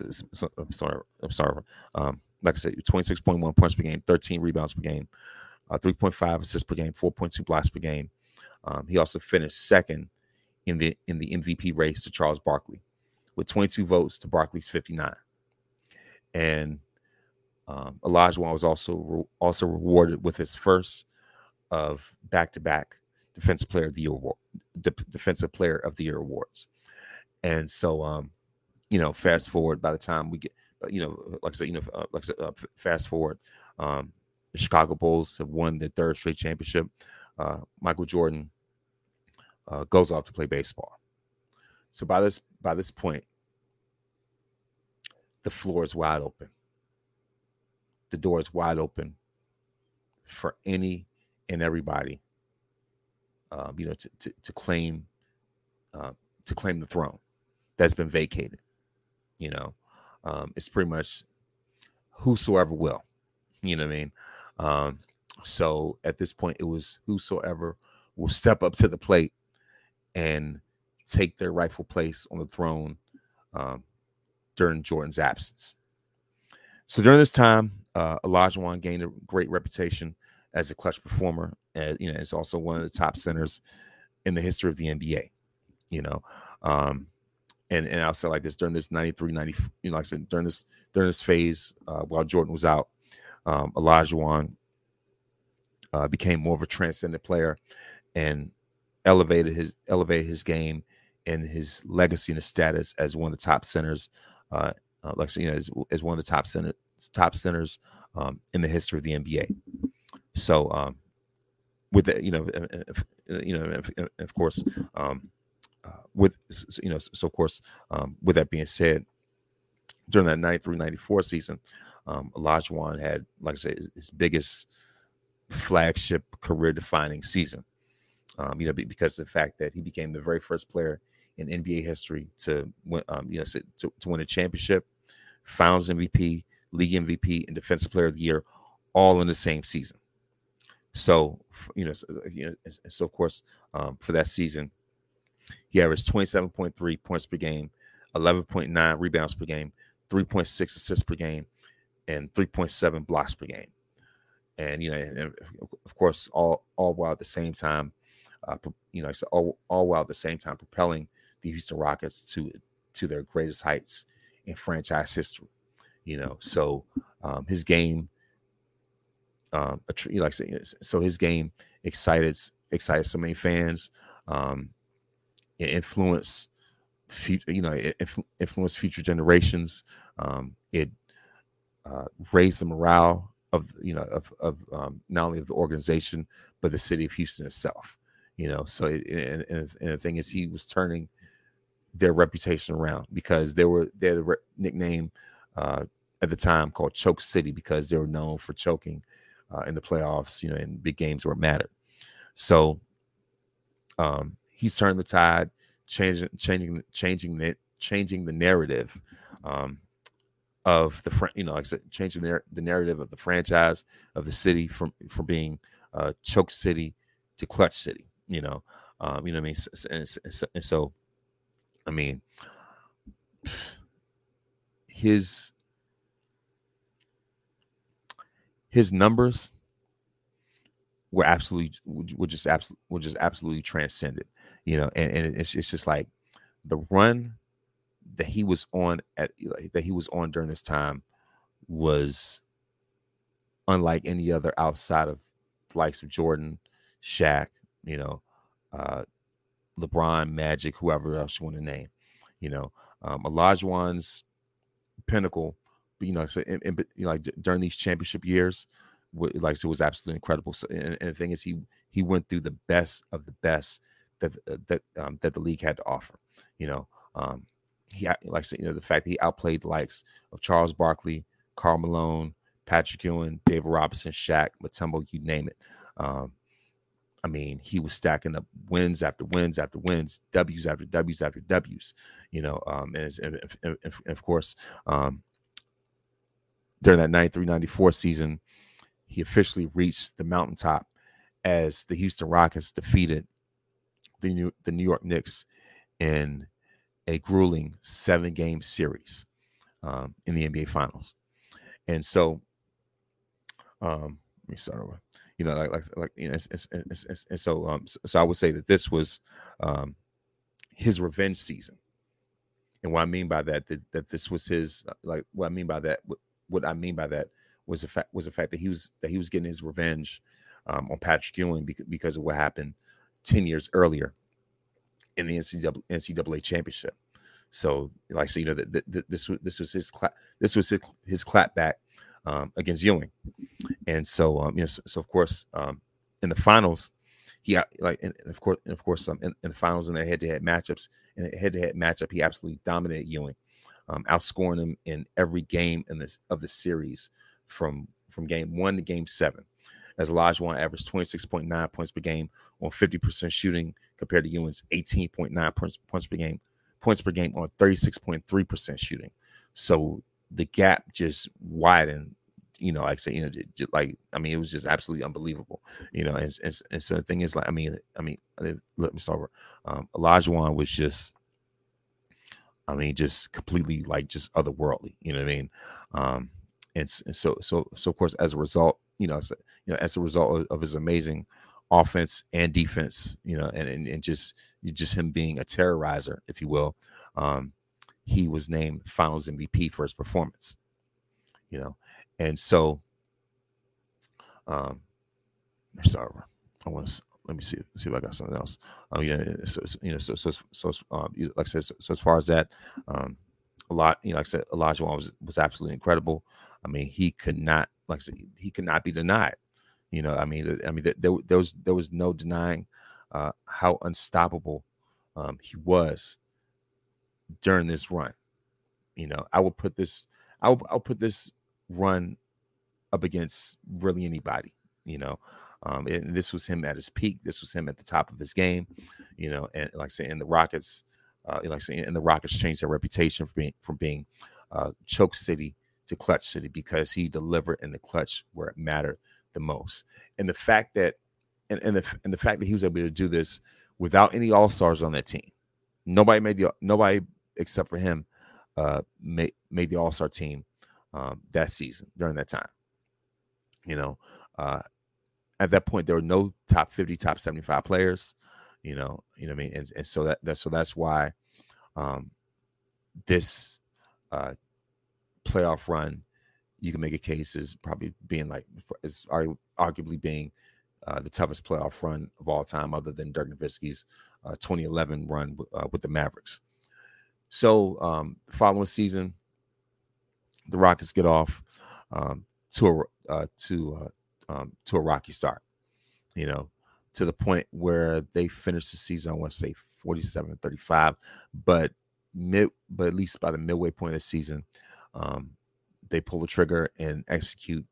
I'm sorry, I'm sorry. Um, like I said, 26.1 points per game, 13 rebounds per game, uh, 3.5 assists per game, 4.2 blocks per game. Um, he also finished second in the in the MVP race to Charles Barkley, with 22 votes to Barkley's 59. And um, was also also rewarded with his first of back-to-back Defensive Player of the Year award, Defensive Player of the Year awards. And so, um, you know, fast forward by the time we get, uh, you know, like I said, you know, uh, like I said, uh, fast forward, um, the Chicago Bulls have won their third straight championship. Uh, Michael Jordan uh, goes off to play baseball. So by this by this point, the floor is wide open. The door is wide open for any and everybody um, you know, to, to, to claim uh, to claim the throne that's been vacated. You know, um, it's pretty much whosoever will. You know what I mean? Um, so at this point, it was whosoever will step up to the plate and take their rightful place on the throne um, during Jordan's absence. So during this time, uh, Olajuwon gained a great reputation as a clutch performer. And you know, is also one of the top centers in the history of the NBA. You know, um, and and I'll say like this during this 93, 90, you know, like I said, during this during this phase uh, while Jordan was out, um, Olajuwon uh, became more of a transcendent player and elevated his elevated his game and his legacy and his status as one of the top centers, uh, uh, like you know, as, as one of the top center top centers um, in the history of the NBA. So, um, with that, you know, you know, of course, um, uh, with you know, so of course, um, with that being said, during that 93 94 season, um, Olajuwon had, like I said, his biggest flagship career defining season. Um, you know, because of the fact that he became the very first player in NBA history to win, um, you know, to, to win a championship, Finals MVP, League MVP, and Defensive Player of the Year, all in the same season. So, you know, so, you know, so of course, um, for that season, he averaged 27.3 points per game, 11.9 rebounds per game, 3.6 assists per game, and 3.7 blocks per game. And you know, and of course, all all while at the same time, uh, you know, all, all while at the same time propelling the Houston Rockets to to their greatest heights in franchise history. You know, so um, his game, um, you like so his game excited excited so many fans, um, influence, future, you know, influence future generations. Um, it uh, raise the morale of you know of, of um, not only of the organization but the city of Houston itself. You know, so it, and, and, and, the thing is, he was turning their reputation around because they were they had a re- nickname uh, at the time called Choke City because they were known for choking uh, in the playoffs, you know, in big games where it mattered. So um, he's turned the tide, changing changing changing the changing the narrative. Um, of the you know like I said, changing the, the narrative of the franchise of the city from from being uh, choke city to clutch city. You know, um, you know what I mean. And, and so, I mean, his his numbers were absolutely were just absolutely were just absolutely transcended. You know, and, and it's it's just like the run that he was on at that he was on during this time was unlike any other outside of the likes of Jordan, Shaq, you know, uh, LeBron, Magic, whoever else you want to name. You know, um, Olajuwon's pinnacle, you know, so in, in, you know, like during these championship years, like so it was absolutely incredible. So, and, and, the thing is, he he went through the best of the best that uh, that um, that the league had to offer. You know, um, he like said, you know, the fact that he outplayed the likes of Charles Barkley, Karl Malone, Patrick Ewing, David Robinson, Shaq, Mutombo, you name it. Um, I mean, he was stacking up wins after wins after wins, W's after W's after W's, you know. Um, and, and, and, and of course, um, during that 93 94 season, he officially reached the mountaintop as the Houston Rockets defeated the New, the New York Knicks in a grueling seven game series um, in the NBA Finals. And so, um, let me start over. You know, like, like, like you know, and so, um, so, so, I would say that this was um, his revenge season. And what I mean by that, that, that this was his, uh, like, what I mean by that, what, I mean by that was the fact was the fact that he was that he was getting his revenge um, on Patrick Ewing because, because of what happened ten years earlier in the NCAA, NCAA championship. So, like, so you know, that this was this was his cla- this was his, his clapback um, against Ewing, and so um, you know, so, so of course, um, in the finals, he like, and of course, and of course, um, in, in the finals in their head-to-head matchups, in head-to-head matchup, he absolutely dominated Ewing, um, outscoring them in every game in this of the series from from game one to game seven as Olajuwon averaged 26.9 points per game on 50% shooting compared to Ewing's 18.9 points, points per game points per game on 36.3% shooting. So the gap just widened, you know, like I say, you know, just like I mean, it was just absolutely unbelievable, you know. And, and, and so the thing is, like, I mean, I mean, let me start. Um, Olajuwon was just, I mean, just completely like just otherworldly, you know what I mean? Um, and, and so, so, so of course, as a result, you know, as a, you know, as a result of, of his amazing offense and defense, you know, and, and, and just just him being a terrorizer, if you will. Um, he was named Finals MVP for his performance, you know, and so, um, sorry, I want let me see see if I got something else. Oh yeah, so, so you know, so so so um, like I said, so, so, as far as that, um, a lot, you know, like I said, Elijah was was absolutely incredible. I mean, he could not, like I said, he could not be denied. You know, I mean, I mean, there, there was there was no denying uh, how unstoppable um, he was during this run. You know, I would put this, I would, I'll put this run up against really anybody. You know, um, and this was him at his peak. This was him at the top of his game. You know, and like I say, in the Rockets, uh, like I say, and the Rockets changed their reputation from being from being uh, choke city to clutch city because he delivered in the clutch where it mattered the most. And the fact that, and, and the and the fact that he was able to do this without any all stars on that team, nobody made the nobody except for him uh, made made the all star team um, that season during that time. You know, uh, at that point there were no top 50 top 75 players you know you know i mean and, and so that, that so that's why um this uh playoff run you can make a case is probably being like is arguably being uh, the toughest playoff run of all time, other than Dirk Nowitzki's uh, 2011 run uh, with the Mavericks. So, um, following season, the Rockets get off um, to a uh, to uh, um, to a rocky start, you know, to the point where they finished the season, I want to say 47 and 35, but mid, but at least by the midway point of the season, um, they pull the trigger and execute,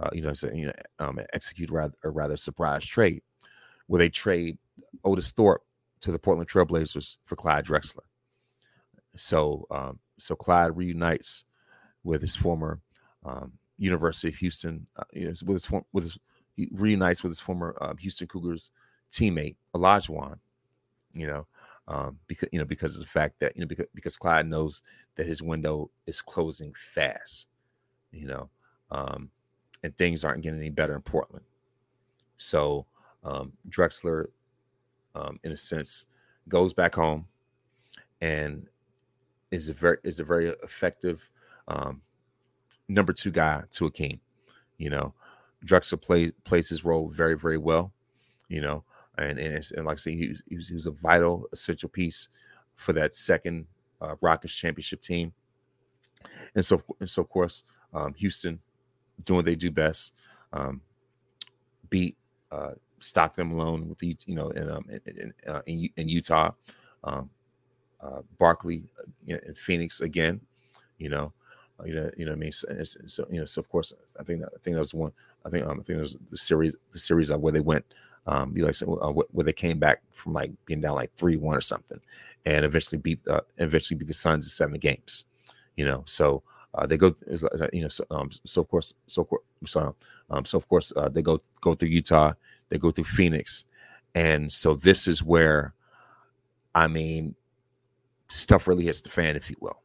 uh, you know, so, you know, um, execute rather, a rather surprise trade where they trade Otis Thorpe to the Portland Trailblazers for Clyde Drexler. So, um, so Clyde reunites with his former um, University of Houston, uh, you know, with his with his he reunites with his former uh, Houston Cougars teammate Olajuwon. You know, um, because you know because of the fact that you know because because Clyde knows that his window is closing fast. You know, um, and things aren't getting any better in Portland. So um, Drexler, um, in a sense, goes back home and is a very is a very effective um, number two guy to a Akeem. You know, Drexler play, plays his role very, very well. You know, and and, and like I say, he was, he was, he was a vital, essential piece for that second uh, Rockets championship team. And so, and so of course, um, Houston doing what they do best, um, beat uh, Stockton Malone with the you know in um, in, in, uh, in Utah, um, uh, Barkley uh, in Phoenix again, you know, you know, you know, what I mean, so, so, you know, so of course, I think I think that was one. I think um, I think it was the series, the series of where they went, um, you know, uh, where they came back from like being down like three one or something, and eventually beat uh, eventually beat the Suns in seven games, you know. So uh, they go, you know, so, um, so of course, so sorry, um, so of course uh, they go go through Utah, they go through Phoenix, and so this is where, I mean, stuff really hits the fan, if you will.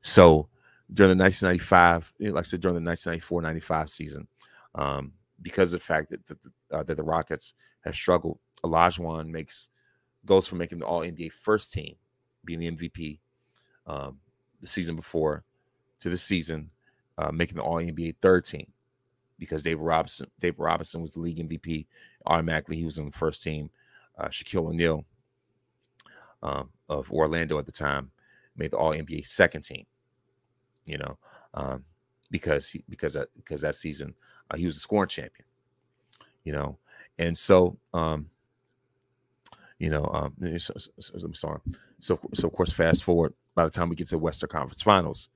So during the 1995, like I said, during the 1994-95 season, um, because of the fact that the, uh, that the Rockets have struggled, Olajuwon makes goes from making the All NBA first team, being the MVP um, the season before, to the season uh, making the All NBA third team, because David Robinson David Robinson was the league MVP. Automatically, he was on the first team. Uh, Shaquille O'Neal um, of Orlando at the time made the All NBA second team you know, um, because because because that season uh, he was a scoring champion, you know, and so um, you know, um, so, so, I'm sorry. So so of course, fast forward by the time we get to Western Conference Finals,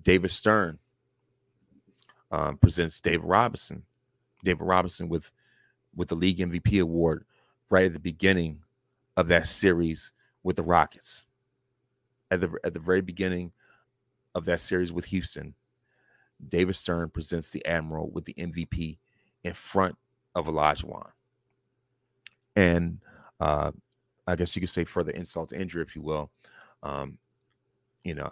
David Stern um, presents David Robinson, David Robinson with with the league MVP award right at the beginning of that series with the Rockets. At the at the very beginning of that series with Houston, David Stern presents the Admiral with the MVP in front of Olajuwon. And uh, I guess you could say further insult to injury, if you will. Um, you know,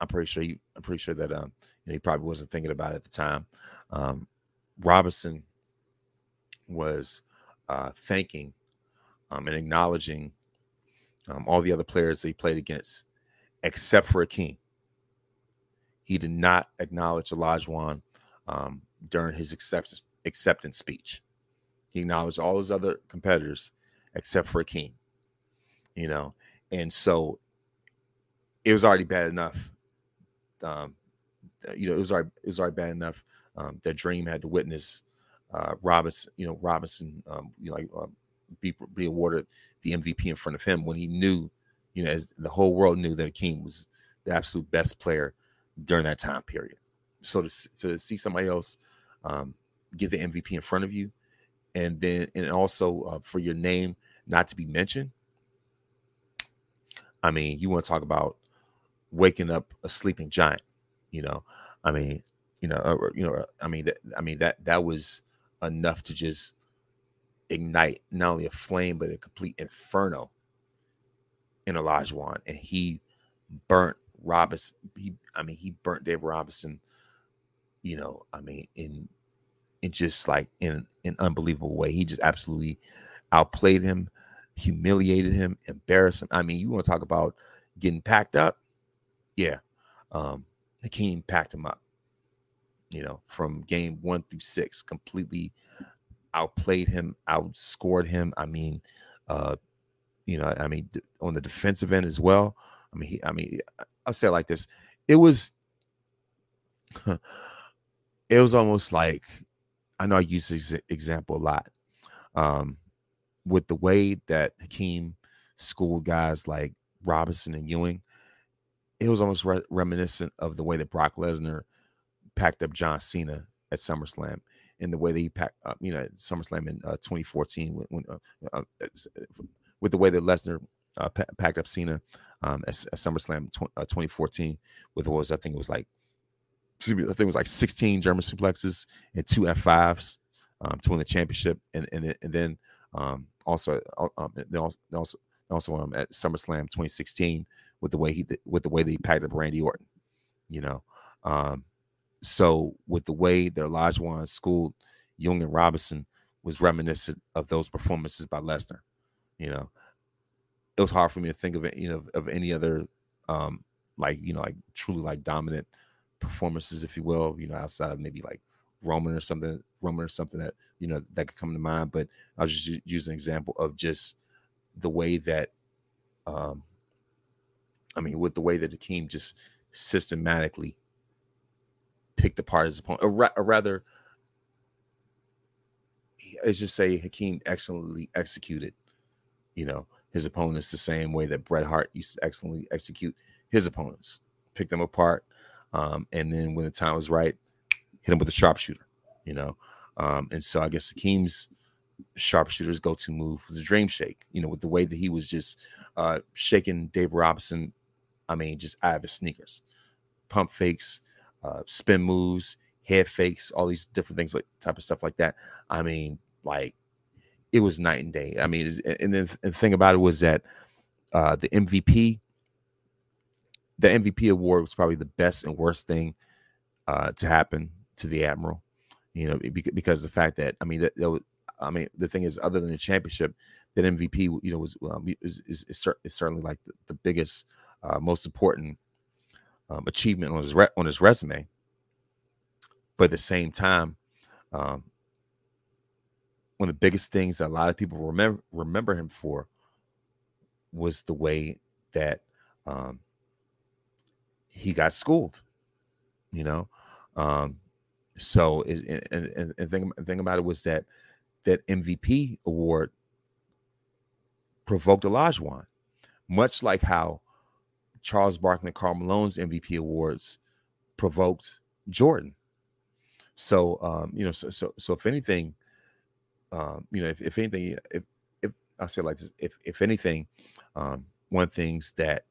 I'm pretty sure you, I'm pretty sure that um, you know, he probably wasn't thinking about it at the time. Um, Robinson was uh, thanking um, and acknowledging um, all the other players that he played against, except for a Akeem. He did not acknowledge Olajuwon um, during his acceptance acceptance speech. He acknowledged all his other competitors except for Akeem. You know, and so it was already bad enough. Um, you know, it was already it was already bad enough um, that Dream had to witness uh, Robinson, you know, Robinson, um, you know, uh, be be awarded the MVP in front of him when he knew, you know, as the whole world knew that Akeem was the absolute best player during that time period. So to to see somebody else um, get the MVP in front of you, and then and also uh, for your name not to be mentioned. I mean, you want to talk about waking up a sleeping giant, you know? I mean, you know, uh, you know, I mean that I mean that that was enough to just ignite not only a flame but a complete inferno in Olajuwon, and he burnt Robinson. He, I mean, he burnt Dave Robinson. You know, I mean, in in just like in an unbelievable way. He just absolutely outplayed him, humiliated him, embarrassed him. I mean, you want to talk about getting packed up? Yeah, um, Hakeem packed him up you know, from game one through six, completely outplayed him, outscored him. I mean, uh, you know, I mean, on the defensive end as well. I mean, he, I mean, I'll say it like this: it was, it was almost like I know I use this example a lot, um, with the way that Hakeem schooled guys like Robinson and Ewing. It was almost re- reminiscent of the way that Brock Lesnar packed up John Cena at SummerSlam and the way that he packed, uh, you know, SummerSlam in uh, 2014 when, when uh, uh, uh with the way that Lesnar uh, packed up Cena um, at, at SummerSlam tw- 2014 with what was I think it was like I think it was like 16 German suplexes and two F5s um, to win the championship, and and, and then um, also um, also also, also um, at SummerSlam 2016 with the way he with the way he packed up Randy Orton, you know. Um, so with the way that Olajuwon schooled Ewing and Robinson was reminiscent of those performances by Lesnar. You know, it was hard for me to think of you know, of any other um like, you know, like truly like dominant performances, if you will, you know, outside of maybe like Roman or something, Roman or something that, you know, that could come to mind. But I was just using an example of just the way that um I mean, with the way that the team just systematically picked apart his opponent, or, ra- or rather, let's just say Hakeem excellently executed, you know, his opponents the same way that Bret Hart used to excellently execute his opponents, pick them apart, um, and then when the time was right, hit him with a sharpshooter, you know. Um, and so I guess Hakeem's sharpshooter's go-to move was a dream shake, you know, with the way that he was just uh, shaking Dave Robinson. I mean, just out of his sneakers, pump fakes, uh, spin moves, head fakes, all these different things like type of stuff like that. I mean, like it was night and day. I mean, and then the thing about it was that uh, the MVP, the MVP award was probably the best and worst thing uh, to happen to the admiral. You know, because the fact that I mean that, that was, I mean the thing is, other than the championship, that MVP, you know, was um, is, is, is, certainly like the, the biggest, uh, most important um, achievement on his re- on his resume. But at the same time, um, one of the biggest things that a lot of people remember remember him for was the way that um, he got schooled. You know, um, so and, and, and thing, thing about it was that that MVP award provoked Olajuwon, much like how Charles Barkley and Karl Malone's MVP awards provoked Jordan. So um, you know, so so so if anything, um, you know, if, if anything, if if I say like this, if if anything, um, one of the things that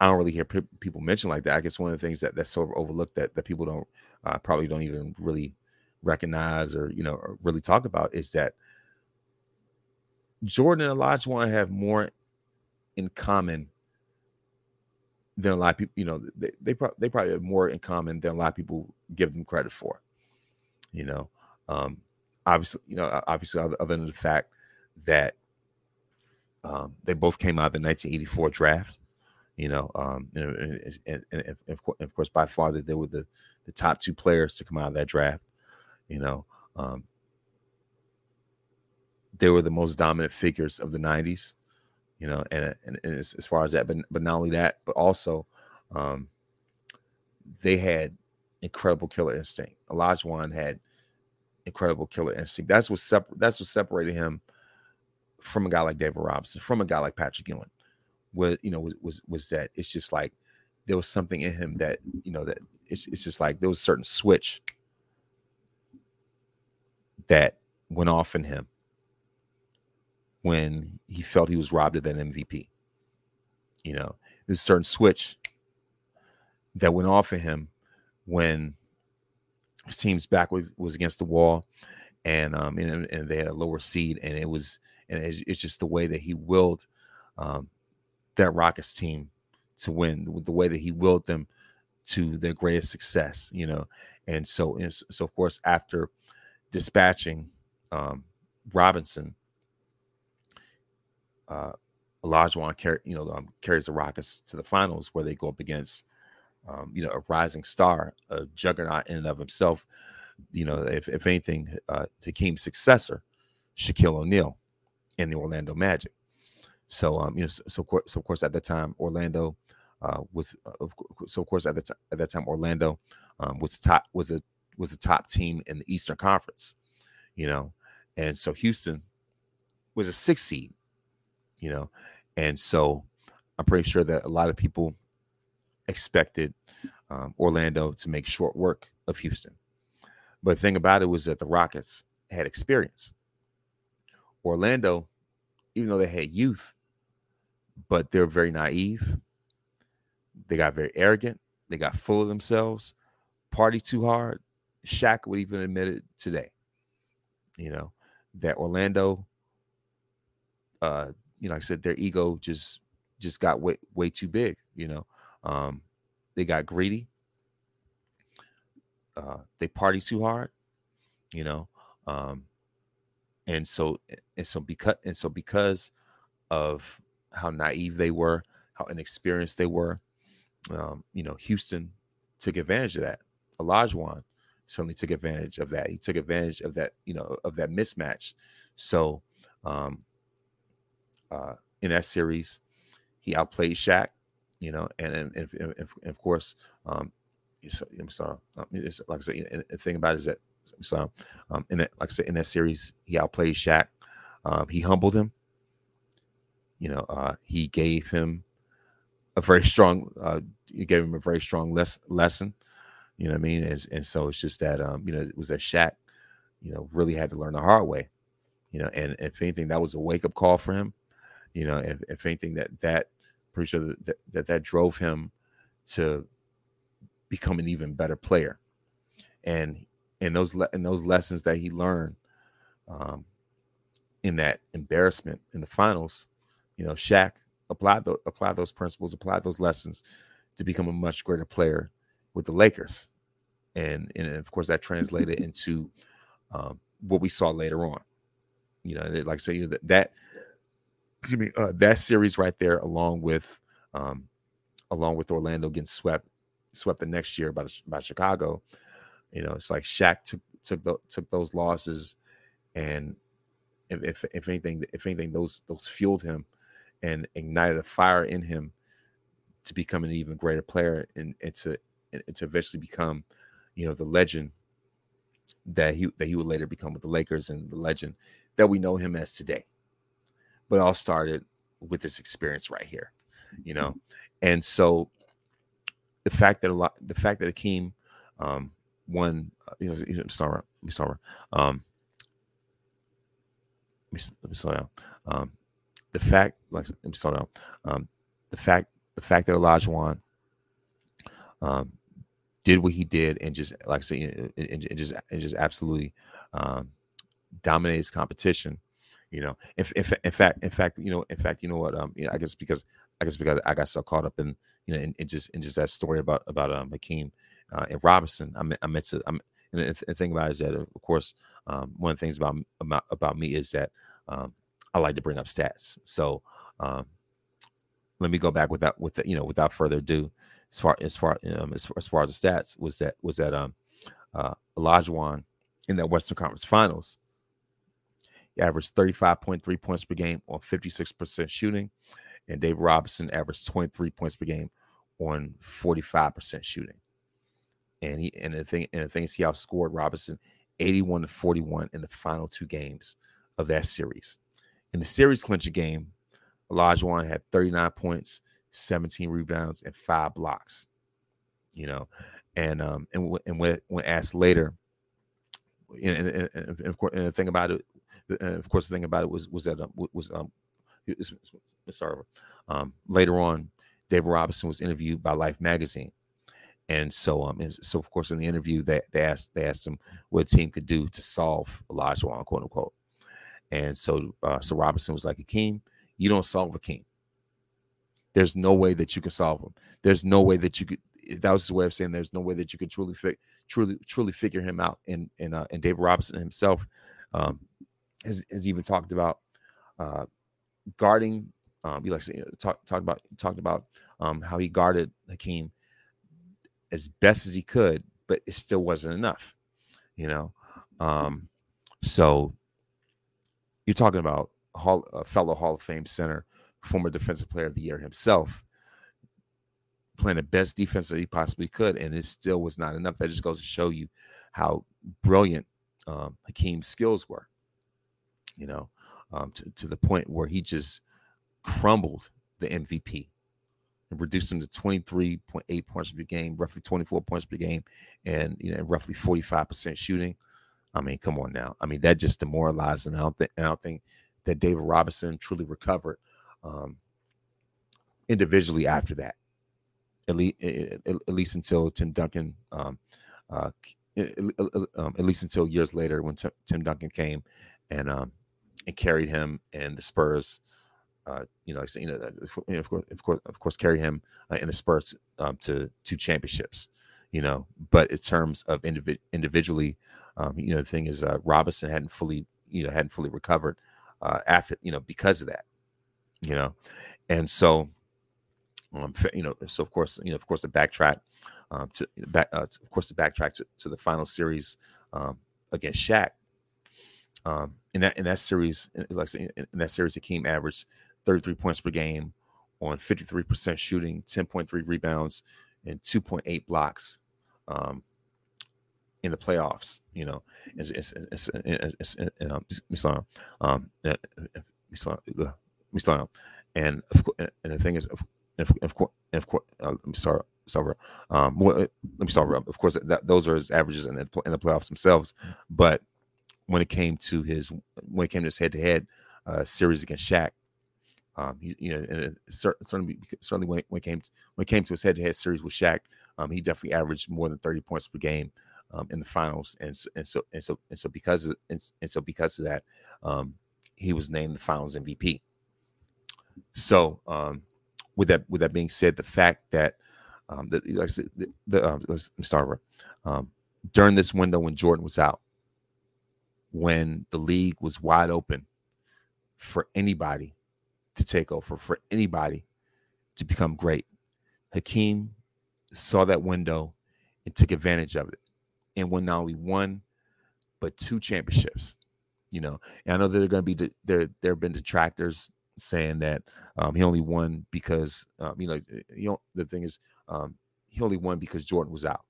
I don't really hear pe- people mention like that. I guess one of the things that that's of overlooked that that people don't uh, probably don't even really recognize or you know or really talk about is that Jordan and Olajuwon have more in common than a lot of people, you know, they they, pro- they probably have more in common than a lot of people give them credit for. You know, um, obviously, you know, obviously, other, than the fact that um, they both came out of the 1984 draft, you know, um, and, and, and, and, of course, by far that they were the, the top two players to come out of that draft, you know, um, they were the most dominant figures of the 90s you know and, and, and as, as, far as that but, but not only that but also um, they had incredible killer instinct. Olajuwon had incredible killer instinct that's what separ- that's what separated him from a guy like David Robinson from a guy like Patrick Ewing was you know was, was was that it's just like there was something in him that you know that it's, it's just like there was a certain switch that went off in him when he felt he was robbed of that MVP. You know, there's a certain switch that went off in him when his team's back was, was against the wall and um and, and they had a lower seed and it was and it's, it's just the way that he willed um that Rockets team to win the way that he willed them to their greatest success you know? And so and so of course after dispatching um Robinson uh, Olajuwon car- you know, um, carries the Rockets to the finals where they go up against, um, you know, a rising star, a juggernaut in and of himself. You know, if, if anything, uh, Hakeem's successor, Shaquille O'Neal, in the Orlando Magic. So, um, you know, so, so, so of course at that time Orlando uh, was, uh, so of course at the t- at that time Orlando um, was top was a was a top team in the Eastern Conference. You know, and so Houston was a six seed you know. And so I'm pretty sure that a lot of people expected um, Orlando to make short work of Houston. But the thing about it was that the Rockets had experience. Orlando, even though they had youth, but they're very naive. They got very arrogant. They got full of themselves, party too hard. Shaq would even admit it today. You know, that Orlando, uh, you know, like I said, their ego just just got way way too big. You know, um, they got greedy. Uh, they party too hard. You know, um, and so and so because and so because of how naive they were, how inexperienced they were, um, you know, Houston took advantage of that. Olajuwon certainly took advantage of that. He took advantage of that, you know, of that mismatch. So um, uh, in that series. He outplayed Shaq, you know, and and, and, and, and of course, um, I'm sorry, it's, like I said, and the thing about it is that so um, in that, like I said, in that series, he outplayed Shaq. Um, he humbled him. You know, uh, he gave him a very strong. Uh, you gave him a very strong les- lesson. You know what I mean? And, and so it's just that um, you know, it was that Shaq, you know, really had to learn the hard way. You know, and if anything, that was a wake up call for him. You know, if, if anything, that that pretty sure that, that that, drove him to become an even better player, and and those le- and those lessons that he learned um, in that embarrassment in the finals, you know, Shaq applied the, applied those principles, applied those lessons to become a much greater player with the Lakers, and and of course that translated into um, what we saw later on. You know, like I say, you know, that that excuse me, uh, that series right there, along with um, along with Orlando getting swept swept the next year by the, by Chicago. You know, it's like Shaq took took the, took those losses, and if, if anything, if anything, those those fueled him and ignited a fire in him to become an even greater player and, and to and to eventually become, you know, the legend that he that he would later become with the Lakers and the legend that we know him as today but all started with this experience right here, you know. And so the fact that a lot, the fact that Hakeem um, won, uh, you know, sorry, I'm sorry, um, let me, let me slow down. Um, the fact, like, let me slow down. Um, the fact, the fact that Olajuwon um, did what he did and just, like I said, and, and, and just, and just absolutely um, dominated his competition you know if, if in fact in fact you know in fact you know what um you know, i guess because i guess because i got so caught up in you know in, in just in just that story about about um hakeem uh, and robinson i meant i meant to i'm and the thing about it is that of course um one of the things about about, about me is that um i like to bring up stats. So um let me go back without with the, you know without further ado as far as far um, as, far, as far as the stats was that was that um uh Olajuwon in that Western Conference Finals he averaged 35.3 points per game on 56% shooting, and Dave Robinson averaged 23 points per game on 45% shooting. And he and the thing and the thing is he outscored Robinson 81 to 41 in the final two games of that series. In the series clincher game, Olajuwon had 39 points, 17 rebounds, and five blocks. You know, and um and and when when asked later, and, and, and, of course, and the thing about it, and of course, the thing about it was was that um, was um sorry, um later on, David Robinson was interviewed by Life magazine, and so um and so of course in the interview they they asked they asked him what a team could do to solve Olajuwon quote unquote, and so uh, so Robinson was like Hakeem, you don't solve Hakeem. There's no way that you can solve him. There's no way that you could. That was his way of saying there's no way that you could truly fi- truly truly figure him out. And and uh, and David Robinson himself um, has has even talked about uh, guarding. Um, he likes to talk talk about talked about um, how he guarded Hakeem as best as he could, but it still wasn't enough. You know, um, so you're talking about Hall, a fellow Hall of Fame center, former Defensive Player of the Year himself, playing the best defense that he possibly could, and it still was not enough. That just goes to show you how brilliant um, Hakeem's skills were. You know, um, to, to the point where he just crumbled the MVP and reduced him to 23.8 points per game, roughly 24 points per game, and you know, roughly 45% shooting. I mean, come on now. I mean, that just demoralized him. I don't think I don't think that David Robinson truly recovered um, individually after that. At least, at least until Tim Duncan, um, uh, um, at least until years later when Tim, Tim Duncan came and um, and carried him and the Spurs. Uh, you know, you know, of course, of course, of course, carry him uh, in the Spurs um, to two championships. You know, but in terms of individ- individually, um, you know, the thing is, uh, Robinson hadn't fully, you know, hadn't fully recovered uh, after you know because of that you know and so um, you know so of course you know of course the backtrack um, to back uh, of course the backtrack to, to the final series um, against Shaq um, in that in that series like in, that series Hakeem averaged 33 points per game on 53% shooting 10.3 rebounds and 2.8 blocks um, in the playoffs. You know, it's it's it's, it's, it's um, um, and of course, and the thing is, of, of course, of course, uh, let me start. Sorry, um, well, let me start. Of course, that those are his averages in the in the playoffs themselves. But when it came to his when it came to his head to head series against Shaq, um, he, you know, certainly, certainly when it, when it came to, when it came to his head to head series with Shaq, um, he definitely averaged more than thirty points per game um, in the finals, and and so and so and so because of, and, and so because of that, um, he was named the Finals MVP. So, um, with that with that being said, the fact that um, the, the, the um, let's start um, during this window when Jordan was out, when the league was wide open for anybody to take over, for anybody to become great, Hakeem saw that window and took advantage of it and won not only one but two championships. You know, and I know there are going to be there. There have been detractors saying that um, he only won because um, you know you know, the thing is um, he only won because Jordan was out.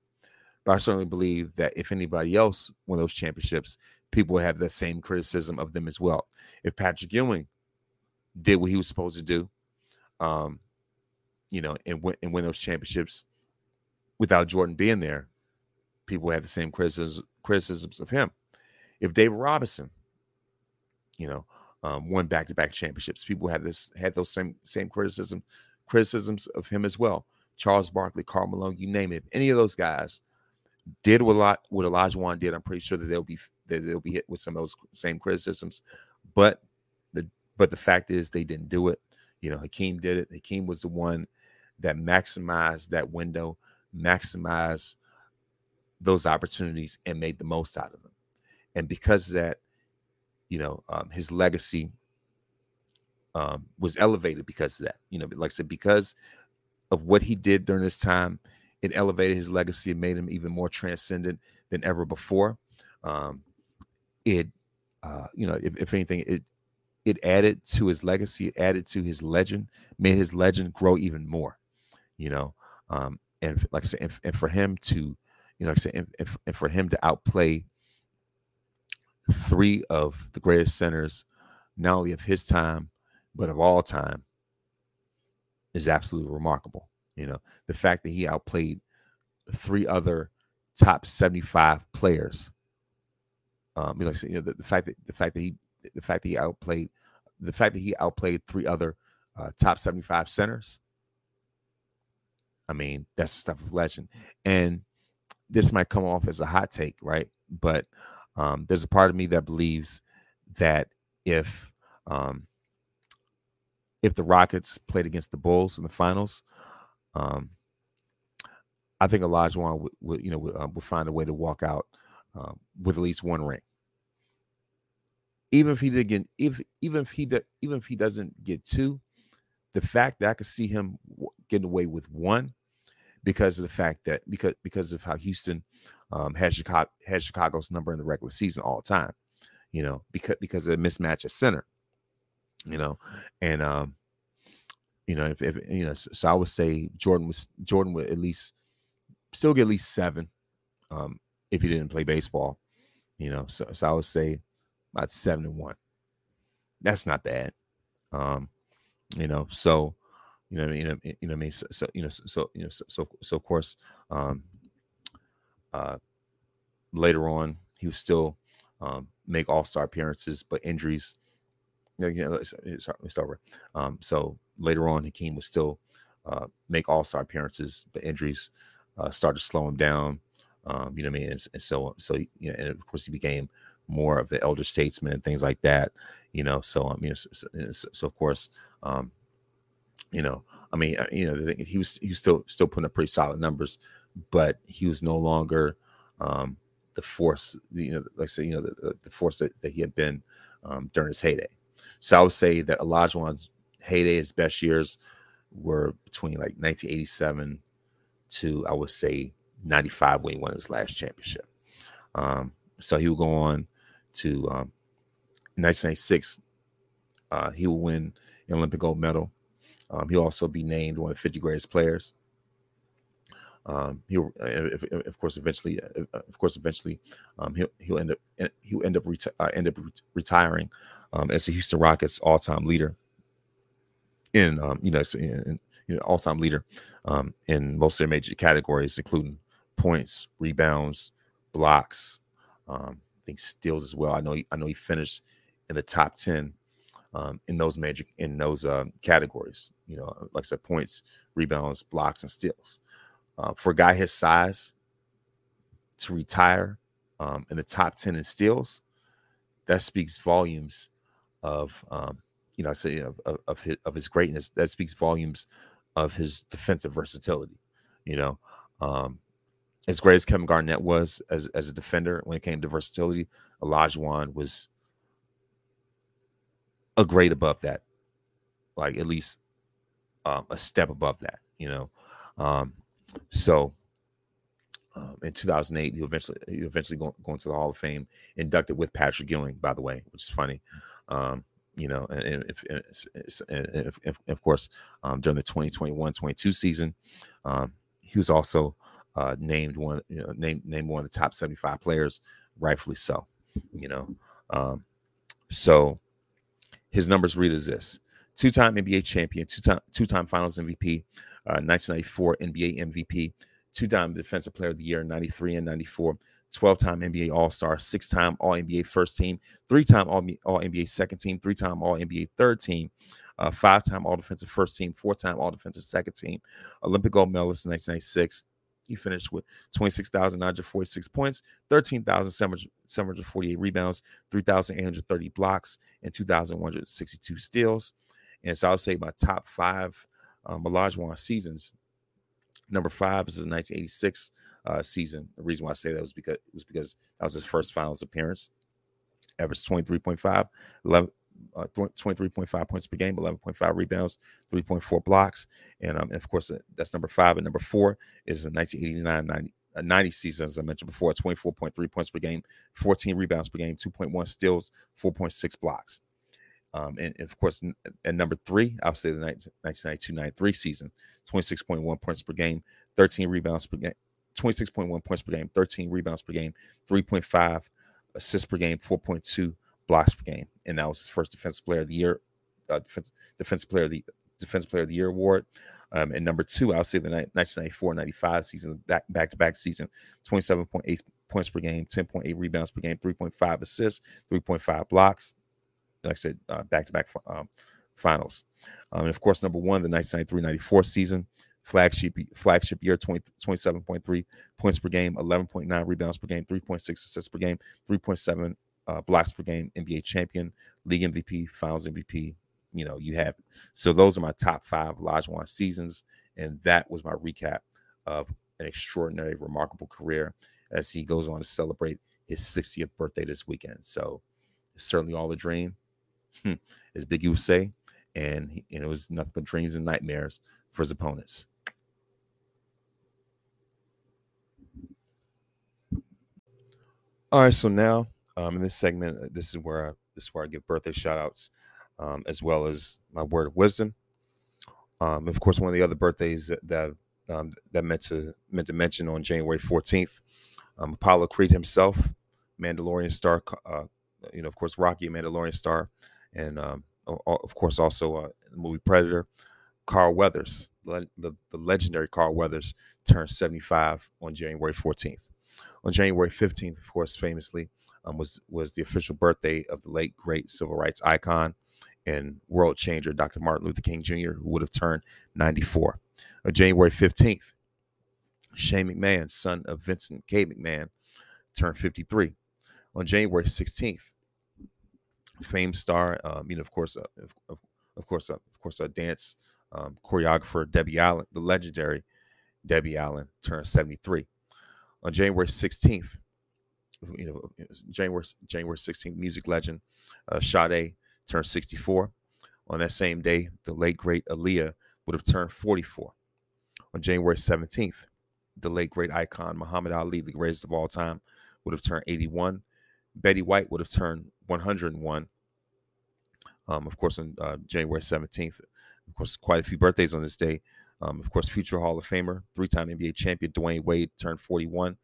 But I certainly believe that if anybody else won those championships, people have the same criticism of them as well. If Patrick Ewing did what he was supposed to do, um, you know, and win and win those championships without Jordan being there, people had the same criticisms criticisms of him. If David Robinson, you know, um, won back to back championships, people had this had those same same criticism criticisms of him as well. Charles Barkley, Karl Malone, you name it. If any of those guys did what what Olajuwon did, I'm pretty sure that they'll be that they'll be hit with some of those same criticisms. But the but the fact is they didn't do it. You know, Hakeem did it. Hakeem was the one that maximized that window, maximized those opportunities and made the most out of them. And because of that, you know, um, his legacy um, was elevated because of that. You know, like I said, because of what he did during this time, it elevated his legacy and made him even more transcendent than ever before. Um, it uh, you know, if, if anything, it it added to his legacy, it added to his legend, made his legend grow even more. You know, um, and like I said, and, and for him to, you know, like I said, and, and, and for him to outplay three of the greatest centers, not only of his time but of all time, is absolutely remarkable. You know, the fact that he outplayed three other top 75 players. Um, you know, you know the, the, fact that the fact that he the fact that he outplayed the fact that he outplayed three other uh, top 75 centers. I mean, that's the stuff of legend. And this might come off as a hot take, right? But um, there's a part of me that believes that if um, if the Rockets played against the Bulls in the finals, um, I think Olajuwon would, would you know would, uh, would, find a way to walk out uh, with at least one ring. Even if he did get, if even if he did, even if he doesn't get two, the fact that I could see him getting away with one because of the fact that because because of how Houston um, has Chicago has Chicago's number in the regular season all the time, you know, because because of a mismatch at center, you know, and um, you know if, if you know so, so I would say Jordan was Jordan would at least still get at least seven um, if he didn't play baseball, you know, so so I would say about seven and one. That's not bad, um, you know, so you know, you know, you know, I mean, so, so you know, so, so you know, so, so, so of course, um, uh, later on, he was still um, make All Star appearances, but injuries. You know, let's, let's start over. Um, so later on, Hakeem would still uh, make All Star appearances, but injuries uh, started to slow him down. Um, you know what I mean? And, and, so, so you know, and of course, he became more of the elder statesman and things like that. You know, so um, you know, so, so, so of course, um, you know, I mean, uh, you know, he was he was still still putting up pretty solid numbers, but he was no longer um, the force. You know, like I say, you know, the, the force that, that he had been um, during his heyday. So I would say that Olajuwon's heyday, his best years, were between like 1987 to I would say 95 when he won his last championship. Um, so he will go on to um, 1996. Uh, he will win an Olympic gold medal. Um, he'll also be named one of the 50 greatest players. Um, he'll, if, if, of course, eventually, uh, uh, of course, eventually, um, he'll he'll end up he'll end up reti- uh, end up retiring um, as the Houston Rockets all time leader in um, you know in, you know all time leader um, in most of their major categories, including points, rebounds, blocks, um, I think steals as well. I know he, I know he finished in the top ten um, in those major in those uh, categories. You know, like I said, points, rebounds, blocks, and steals. Uh, for a guy his size to retire um, in the top ten in steals, that speaks volumes of um, you know, I say of, of his, of his greatness. That speaks volumes of his defensive versatility. You know, um, as great as Kevin Garnett was as as a defender when it came to versatility, Olajuwon was a grade above that, like at least um, a step above that, you know. Um, so um, in 2008, he eventually he eventually go, go into the Hall of Fame, inducted with Patrick Ewing, by the way, which is funny. Um, you know, and, and, if, and if, if, of course, um, during the 2021-22 season, um, he was also uh, named one, you know, named named one of the top 75 players, rightfully so. You know, um, so his numbers read as this: two-time NBA champion, two-time two-time Finals MVP, uh, 1994 NBA MVP, two-time Defensive Player of the Year, 93 and 94. 12-time NBA All-Star, six-time All-NBA first team, three-time All-NBA second team, three-time All-NBA third team, uh, five-time All-Defensive first team, four-time All-Defensive second team, Olympic gold medalist in 1996, he finished with 26,946 points, 13,748 rebounds, 3,830 blocks, and 2,162 steals. And so I would say my top five um, Olajuwon seasons. Number five is his 1986 uh, season. The reason why I say that was because was because that was his first finals appearance. Averaged 23.5, 11, uh, 23.5 points per game, 11.5 rebounds, 3.4 blocks. And, um, and of course, uh, that's number five. And number four is a 1989 90 season, as I mentioned before, 24.3 points per game, 14 rebounds per game, 2.1 steals, 4.6 blocks. Um, and, and, of course, at number three, I'll say the 1992-93 season, 26.1 points per game, 13 rebounds per game, 26.1 points per game, 13 rebounds per game, 3.5 assists per game, 4.2 blocks per game, and that was his first Defensive Player of the Year, uh, defense, Defensive Player of the Defensive Player of the Year award. Um, and number two, I'll say the 1994-95 season, back to back season, 27.8 points per game, 10.8 rebounds per game, 3.5 assists, 3.5 blocks. Like I said, back to back finals. Um, and of course, number one, the 1993-94 season, flagship flagship year 20, 27.3 points per game 11.9 rebounds per game 3.6 assists per game 3.7 uh, blocks per game nba champion league mvp finals mvp you know you have it. so those are my top five Olajuwon seasons and that was my recap of an extraordinary remarkable career as he goes on to celebrate his 60th birthday this weekend so certainly all a dream as biggie would say and, he, and it was nothing but dreams and nightmares for his opponents All right, so now um, in this segment, uh, this is where I, this is where I give birthday shout outs um, as well as my word of wisdom. Um, of course, one of the other birthdays that that, um, that meant to meant to mention on January 14th, um, Apollo Creed himself, Mandalorian star, uh, you know, of course, Rocky, Mandalorian star, and um, of course also uh, movie Predator. Carl Weathers, the, the, the legendary Carl Weathers, turned 75 on January 14th on January 15th, of course, famously, um, was was the official birthday of the late great civil rights icon and world changer Dr. Martin Luther King Jr., who would have turned 94. On January 15th, Shane McMahon, son of Vincent K. McMahon, turned 53. On January 16th, fame star, um, you know, of course, uh, of, of, course, uh, of course, a dance um, choreographer Debbie Allen, the legendary Debbie Allen, turned 73 on January 16th, you know, January January 16th, music legend uh, Sade turned 64. On that same day, the late great Aaliyah would have turned 44. On January 17th, the late great icon Muhammad Ali, the greatest of all time, would have turned 81. Betty White would have turned 101. Um, of course, on uh, January 17th, of course, quite a few birthdays on this day. Um, of course, future Hall of Famer, three-time NBA champion Dwyane Wade turned 41.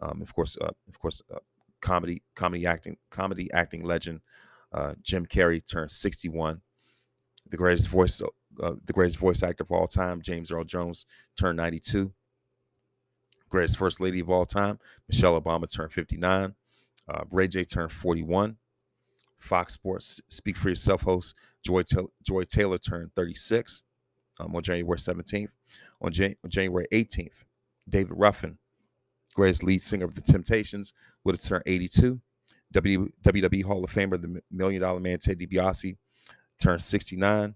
Um, of course, uh, of course, uh, comedy, comedy acting, comedy acting legend uh, Jim Carrey turned 61. The greatest voice, uh, the greatest voice actor of all time, James Earl Jones, turned 92. Greatest first lady of all time, Michelle Obama, turned 59. Uh, Ray J turned 41. Fox Sports Speak for Yourself host Joy, Joy Taylor turned 36 um, on January 17th. On, Jan- January 18th, David Ruffin, greatest lead singer of The Temptations, would have turned 82. W- WWE Hall of Famer, the Million Dollar Man Ted DiBiase, turned 69.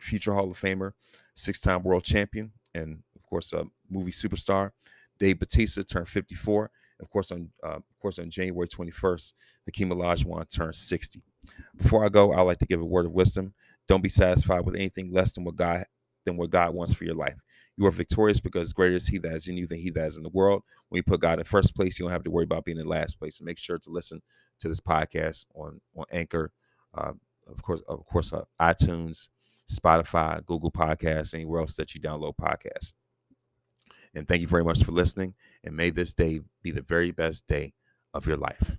Future Hall of Famer, six-time world champion, and of course, a movie superstar, Dave Batista turned 54. Of course, on uh, of course on January 21st, Hakeem Olajuwon turned 60. Before I go, I'd like to give a word of wisdom. Don't be satisfied with anything less than what God than what God wants for your life. You are victorious because greater is He that is in you than He that is in the world. When you put God in first place, you don't have to worry about being in last place. And make sure to listen to this podcast on on Anchor, uh, of course, of course, uh, iTunes, Spotify, Google Podcasts, anywhere else that you download podcasts. And thank you very much for listening. And may this day be the very best day of your life.